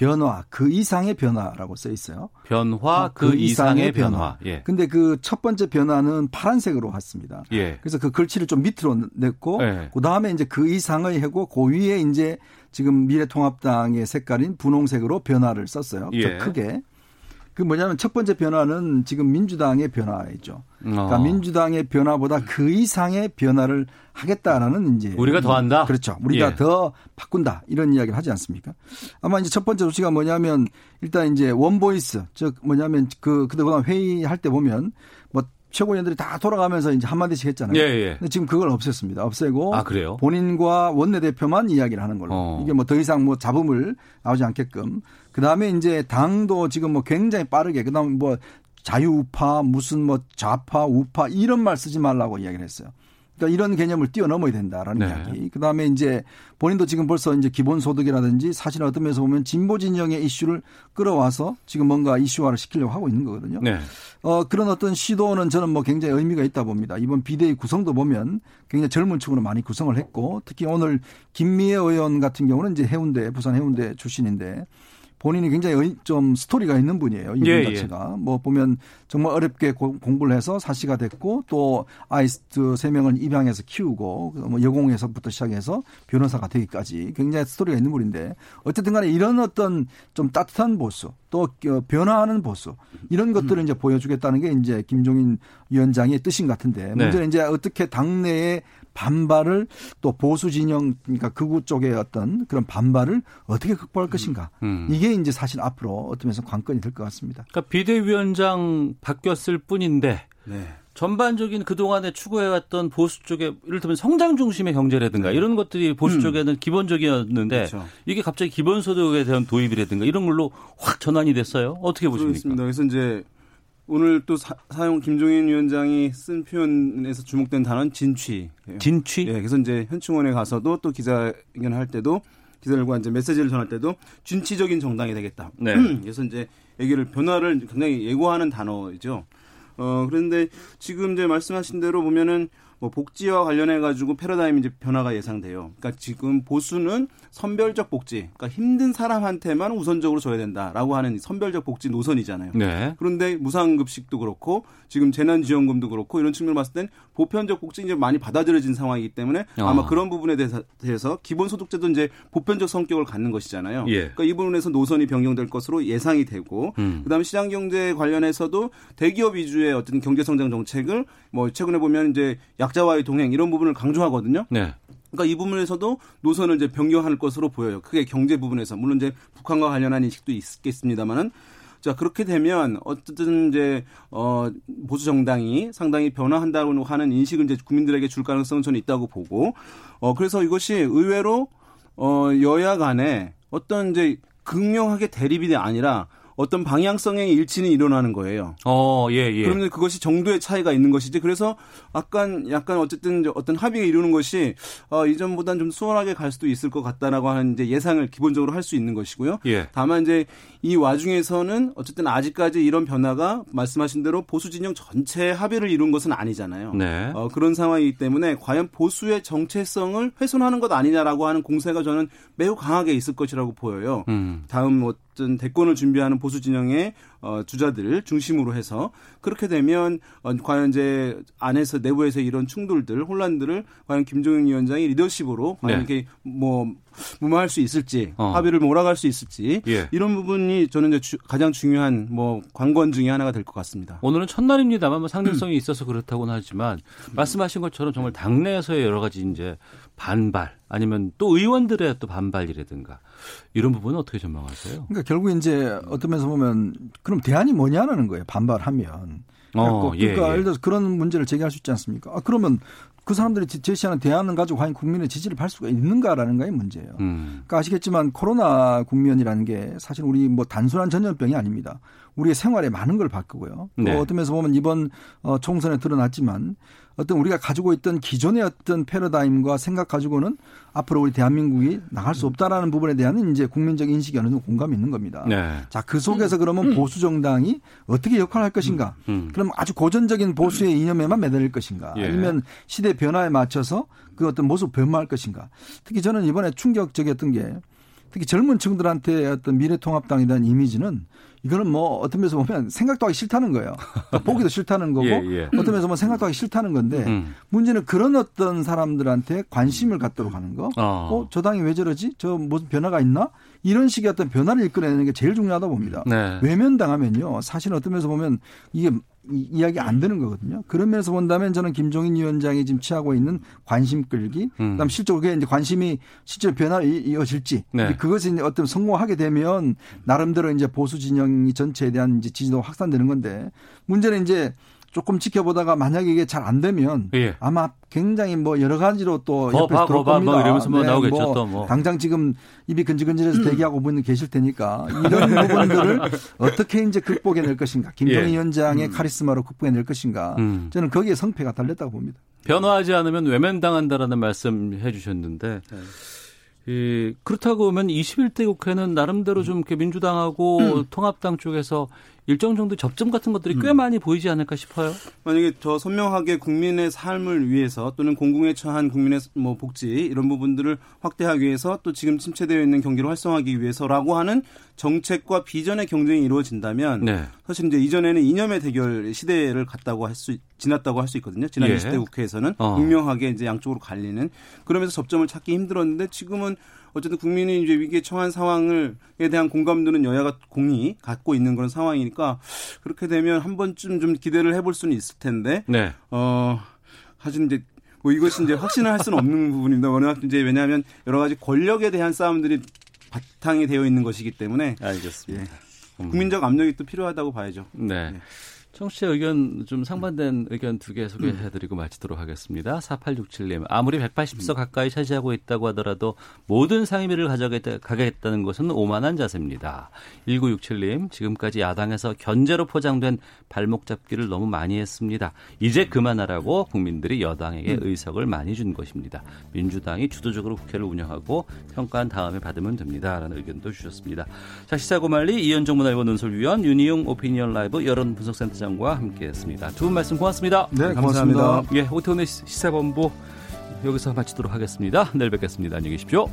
변화 그 이상의 변화라고 써 있어요. 변화 어, 그, 그, 이상의, 변화. 변화. 예. 근데 그 첫 번째 변화는 파란색으로 왔습니다. 예. 그래서 그 글씨를 좀 밑으로 냈고 예. 그 다음에 이제 그 이상의 하고 그 위에 이제 지금 미래통합당의 색깔인 분홍색으로 변화를 썼어요. 더 예. 크게. 그 뭐냐면 첫 번째 변화는 지금 민주당의 변화이죠. 그러니까 어. 민주당의 변화보다 그 이상의 변화를 하겠다라는 이제 우리가 더 한다. 그렇죠. 우리가 예. 더 바꾼다 이런 이야기를 하지 않습니까? 아마 이제 첫 번째 조치가 뭐냐면 일단 이제 one voice 즉 뭐냐면 그 그동안 회의할 때 보면 뭐 최고위원들이 다 돌아가면서 이제 한마디씩 했잖아요. 예, 예. 근데 지금 그걸 없앴습니다. 없애고 아, 그래요? 본인과 원내대표만 이야기를 하는 걸로. 어. 이게 뭐 더 이상 뭐 잡음을 나오지 않게끔. 그 다음에 이제 당도 지금 뭐 굉장히 빠르게 그 다음 뭐 자유우파 무슨 뭐 좌파 우파 이런 말 쓰지 말라고 이야기를 했어요. 그러니까 이런 개념을 뛰어넘어야 된다라는 네. 이야기. 그다음에 이제 본인도 지금 벌써 이제 기본소득이라든지 사실 어떤 면에서 보면 진보 진영의 이슈를 끌어와서 지금 뭔가 이슈화를 시키려고 하고 있는 거거든요. 네. 어, 그런 어떤 시도는 저는 뭐 굉장히 의미가 있다 봅니다. 이번 비대위 구성도 보면 굉장히 젊은 층으로 많이 구성을 했고 특히 오늘 김미애 의원 같은 경우는 이제 해운대, 부산 해운대 출신인데 본인이 굉장히 좀 스토리가 있는 분이에요. 이분 예, 예. 자체가. 예. 뭐 보면 정말 어렵게 공부를 해서 사시가 됐고 또 아이스트 세 명을 입양해서 키우고 뭐 여공에서부터 시작해서 변호사가 되기까지 굉장히 스토리가 있는 분인데 어쨌든 간에 이런 어떤 좀 따뜻한 보수 또 변화하는 보수 이런 것들을 음. 이제 보여주겠다는 게 이제 김종인 위원장의 뜻인 같은데 네. 문제는 이제 어떻게 당내에 반발을 또 보수 진영 그러니까 극우 쪽의 어떤 그런 반발을 어떻게 극복할 음. 것인가 음. 이게 이제 사실 앞으로 어떤 면에서 관건이 될 것 같습니다. 그러니까 비대위원장 바뀌었을 뿐인데 네. 전반적인 그동안에 추구해왔던 보수 쪽에 이를테면 성장 중심의 경제라든가 네. 이런 것들이 보수 음. 쪽에는 기본적이었는데 그렇죠. 이게 갑자기 기본소득에 대한 도입이라든가 이런 걸로 확 전환이 됐어요. 어떻게 보십니까? 그렇습니다. 그래서 이제 오늘 또 사, 용 김종인 위원장이 쓴 표현에서 주목된 단어는 진취. 진취? 예, 그래서 이제 현충원에 가서도 또 기자회견 할 때도 기자들과 이제 메시지를 전할 때도 진취적인 정당이 되겠다. 네. 그래서 이제 얘기를 변화를 굉장히 예고하는 단어이죠. 어, 그런데 지금 이제 말씀하신 대로 보면은 뭐 복지와 관련해 가지고 패러다임 이제 변화가 예상돼요. 그러니까 지금 보수는 선별적 복지, 그러니까 힘든 사람한테만 우선적으로 줘야 된다라고 하는 선별적 복지 노선이잖아요. 네. 그런데 무상급식도 그렇고 지금 재난지원금도 그렇고 이런 측면을 봤을 땐 보편적 복지 이제 많이 받아들여진 상황이기 때문에 어. 아마 그런 부분에 대해서, 대해서 기본소득제도 이제 보편적 성격을 갖는 것이잖아요. 예. 그러니까 이 부분에서 노선이 변경될 것으로 예상이 되고 음. 그다음에 시장 경제 관련해서도 대기업 위주의 어떤 경제 성장 정책을 뭐 최근에 보면 이제 약 약자와의 동행 이런 부분을 강조하거든요. 네. 그러니까 이 부분에서도 노선을 이제 변경할 것으로 보여요. 크게 경제 부분에서 물론 이제 북한과 관련한 인식도 있겠습니다만은 자 그렇게 되면 어쨌든 이제 어 보수 정당이 상당히 변화한다고 하는 인식을 이제 국민들에게 줄 가능성은 저는 있다고 보고 어 그래서 이것이 의외로 어 여야 간에 어떤 이제 극명하게 대립이 아니라 어떤 방향성의 일치는 일어나는 거예요. 어, 예, 예. 그러면 그것이 정도의 차이가 있는 것이지. 그래서 약간 약간 어쨌든 어떤 합의에 이루는 것이 어, 이전보다는 좀 수월하게 갈 수도 있을 것 같다라고 하는 이제 예상을 기본적으로 할 수 있는 것이고요. 예. 다만 이제 이 와중에서는 어쨌든 아직까지 이런 변화가 말씀하신 대로 보수 진영 전체 합의를 이룬 것은 아니잖아요. 네. 어, 그런 상황이기 때문에 과연 보수의 정체성을 훼손하는 것 아니냐라고 하는 공세가 저는 매우 강하게 있을 것이라고 보여요. 음. 다음 어떤 대권을 준비하는 보수 진영의 어, 주자들 중심으로 해서 그렇게 되면 어, 과연 이제 안에서 내부에서 이런 충돌들 혼란들을 과연 김종인 위원장이 리더십으로 과연 네. 이렇게 뭐 무마할 수 있을지 어. 합의를 몰아갈 수 있을지 예. 이런 부분이 저는 이제 주, 가장 중요한 뭐 관건 중의 하나가 될 것 같습니다. 오늘은 첫날입니다만 뭐 상대성이 있어서 그렇다고는 하지만 말씀하신 것처럼 정말 당내에서의 여러 가지 이제 반발 아니면 또 의원들의 또 반발이라든가 이런 부분은 어떻게 전망하세요? 그러니까 결국 이제 어떤 면에서 보면 그럼 대안이 뭐냐는 거예요. 반발하면. 어, 예, 그러니까 예, 예를 들어서 그런 문제를 제기할 수 있지 않습니까? 아, 그러면 그 사람들이 제시하는 대안을 가지고 과연 국민의 지지를 받을 수가 있는가라는 게 문제예요. 음. 그러니까 아시겠지만 코로나 국면이라는 게 사실 우리 뭐 단순한 전염병이 아닙니다. 우리의 생활에 많은 걸 바꾸고요. 네. 또 어떤 면에서 보면 이번 어, 총선에 드러났지만 어떤 우리가 가지고 있던 기존의 어떤 패러다임과 생각 가지고는 앞으로 우리 대한민국이 나갈 수 없다라는 부분에 대한 이제 국민적 인식이 어느 정도 공감이 있는 겁니다. 네. 자, 그 속에서 그러면 보수 정당이 어떻게 역할을 할 것인가? 음. 음. 그럼 아주 고전적인 보수의 이념에만 매달릴 것인가? 예. 아니면 시대 변화에 맞춰서 그 어떤 모습 변화할 것인가? 특히 저는 이번에 충격적이었던 게 특히 젊은 층들한테 어떤 미래통합당에 대한 이미지는 이거는 뭐 어떤 면에서 보면 생각도 하기 싫다는 거예요. 보기도 싫다는 거고 예, 예. 어떤 면에서 보면 생각도 하기 싫다는 건데 음. 문제는 그런 어떤 사람들한테 관심을 갖도록 하는 거. 어. 어, 저 당이 왜 저러지? 저 무슨 변화가 있나? 이런 식의 어떤 변화를 이끌어내는 게 제일 중요하다 봅니다. 네. 외면당하면요. 사실 어떤 면에서 보면 이게 이야기 안 되는 거거든요. 그런 면에서 본다면 저는 김종인 위원장이 지금 취하고 있는 관심 끌기, 음. 그다음 실적으로 그게 이제 관심이 실제 변화를 이어질지, 네. 그것이 이제 어떤 성공하게 되면 나름대로 이제 보수 진영이 전체에 대한 이제 지지도 확산되는 건데 문제는 이제 조금 지켜보다가 만약에 이게 잘 안 되면 예. 아마 굉장히 뭐 여러 가지로 또 옆에서 들어올 겁니다. 뭐 이러면서 뭐 네, 나오겠죠 뭐 또 뭐. 당장 지금 입이 근질근질해서 대기하고 분이 계실 테니까 이런 부분들을 어떻게 이제 극복해낼 것인가 김정희 예. 위원장의 음. 카리스마로 극복해낼 것인가 음. 저는 거기에 성패가 달렸다고 봅니다. 변화하지 않으면 외면당한다라는 말씀 해주셨는데 네. 이 그렇다고 하면 21대 국회는 나름대로 좀 이렇게 민주당하고 음. 통합당 쪽에서 일정 정도 접점 같은 것들이 꽤 음. 많이 보이지 않을까 싶어요. 만약에 더 선명하게 국민의 삶을 위해서 또는 공공에 처한 국민의 뭐 복지 이런 부분들을 확대하기 위해서 또 지금 침체되어 있는 경기를 활성화하기 위해서라고 하는 정책과 비전의 경쟁이 이루어진다면 네. 사실 이제 이전에는 이념의 대결 시대를 갔다고 할 수 지났다고 할 수 있거든요. 지난 예. 20대 국회에서는 어. 분명하게 이제 양쪽으로 갈리는 그러면서 접점을 찾기 힘들었는데 지금은 어쨌든 국민이 이제 위기에 처한 상황을에 대한 공감도는 여야가 공이 갖고 있는 그런 상황이니까 그렇게 되면 한 번쯤 좀 기대를 해볼 수는 있을 텐데 네. 어 사실 이제 뭐 이것이 이제 확신을 할 수는 없는 부분입니다. 워낙 이제 왜냐하면 여러 가지 권력에 대한 싸움들이 바탕이 되어 있는 것이기 때문에 알겠습니다. 예. 음. 국민적 압력이 또 필요하다고 봐야죠. 네. 네. 청취자 의견 좀 상반된 의견 두 개 소개해드리고 마치도록 하겠습니다. 4867님 아무리 180석 가까이 차지하고 있다고 하더라도 모든 상임위를 가져가겠다는 것은 오만한 자세입니다. 1967님 지금까지 야당에서 견제로 포장된 발목 잡기를 너무 많이 했습니다. 이제 그만하라고 국민들이 여당에게 음. 의석을 많이 준 것입니다. 민주당이 주도적으로 국회를 운영하고 평가한 다음에 받으면 됩니다. 라는 의견도 주셨습니다. 자 시사고말리 이현정 문화일보 논설위원 윤희용 오피니언 라이브 여론 분석센터 부장과 함께했습니다. 두 분 말씀 고맙습니다. 네, 고맙습니다. 예, 오태훈의 시사본부 여기서 마치도록 하겠습니다. 내일 뵙겠습니다. 안녕히 계십시오.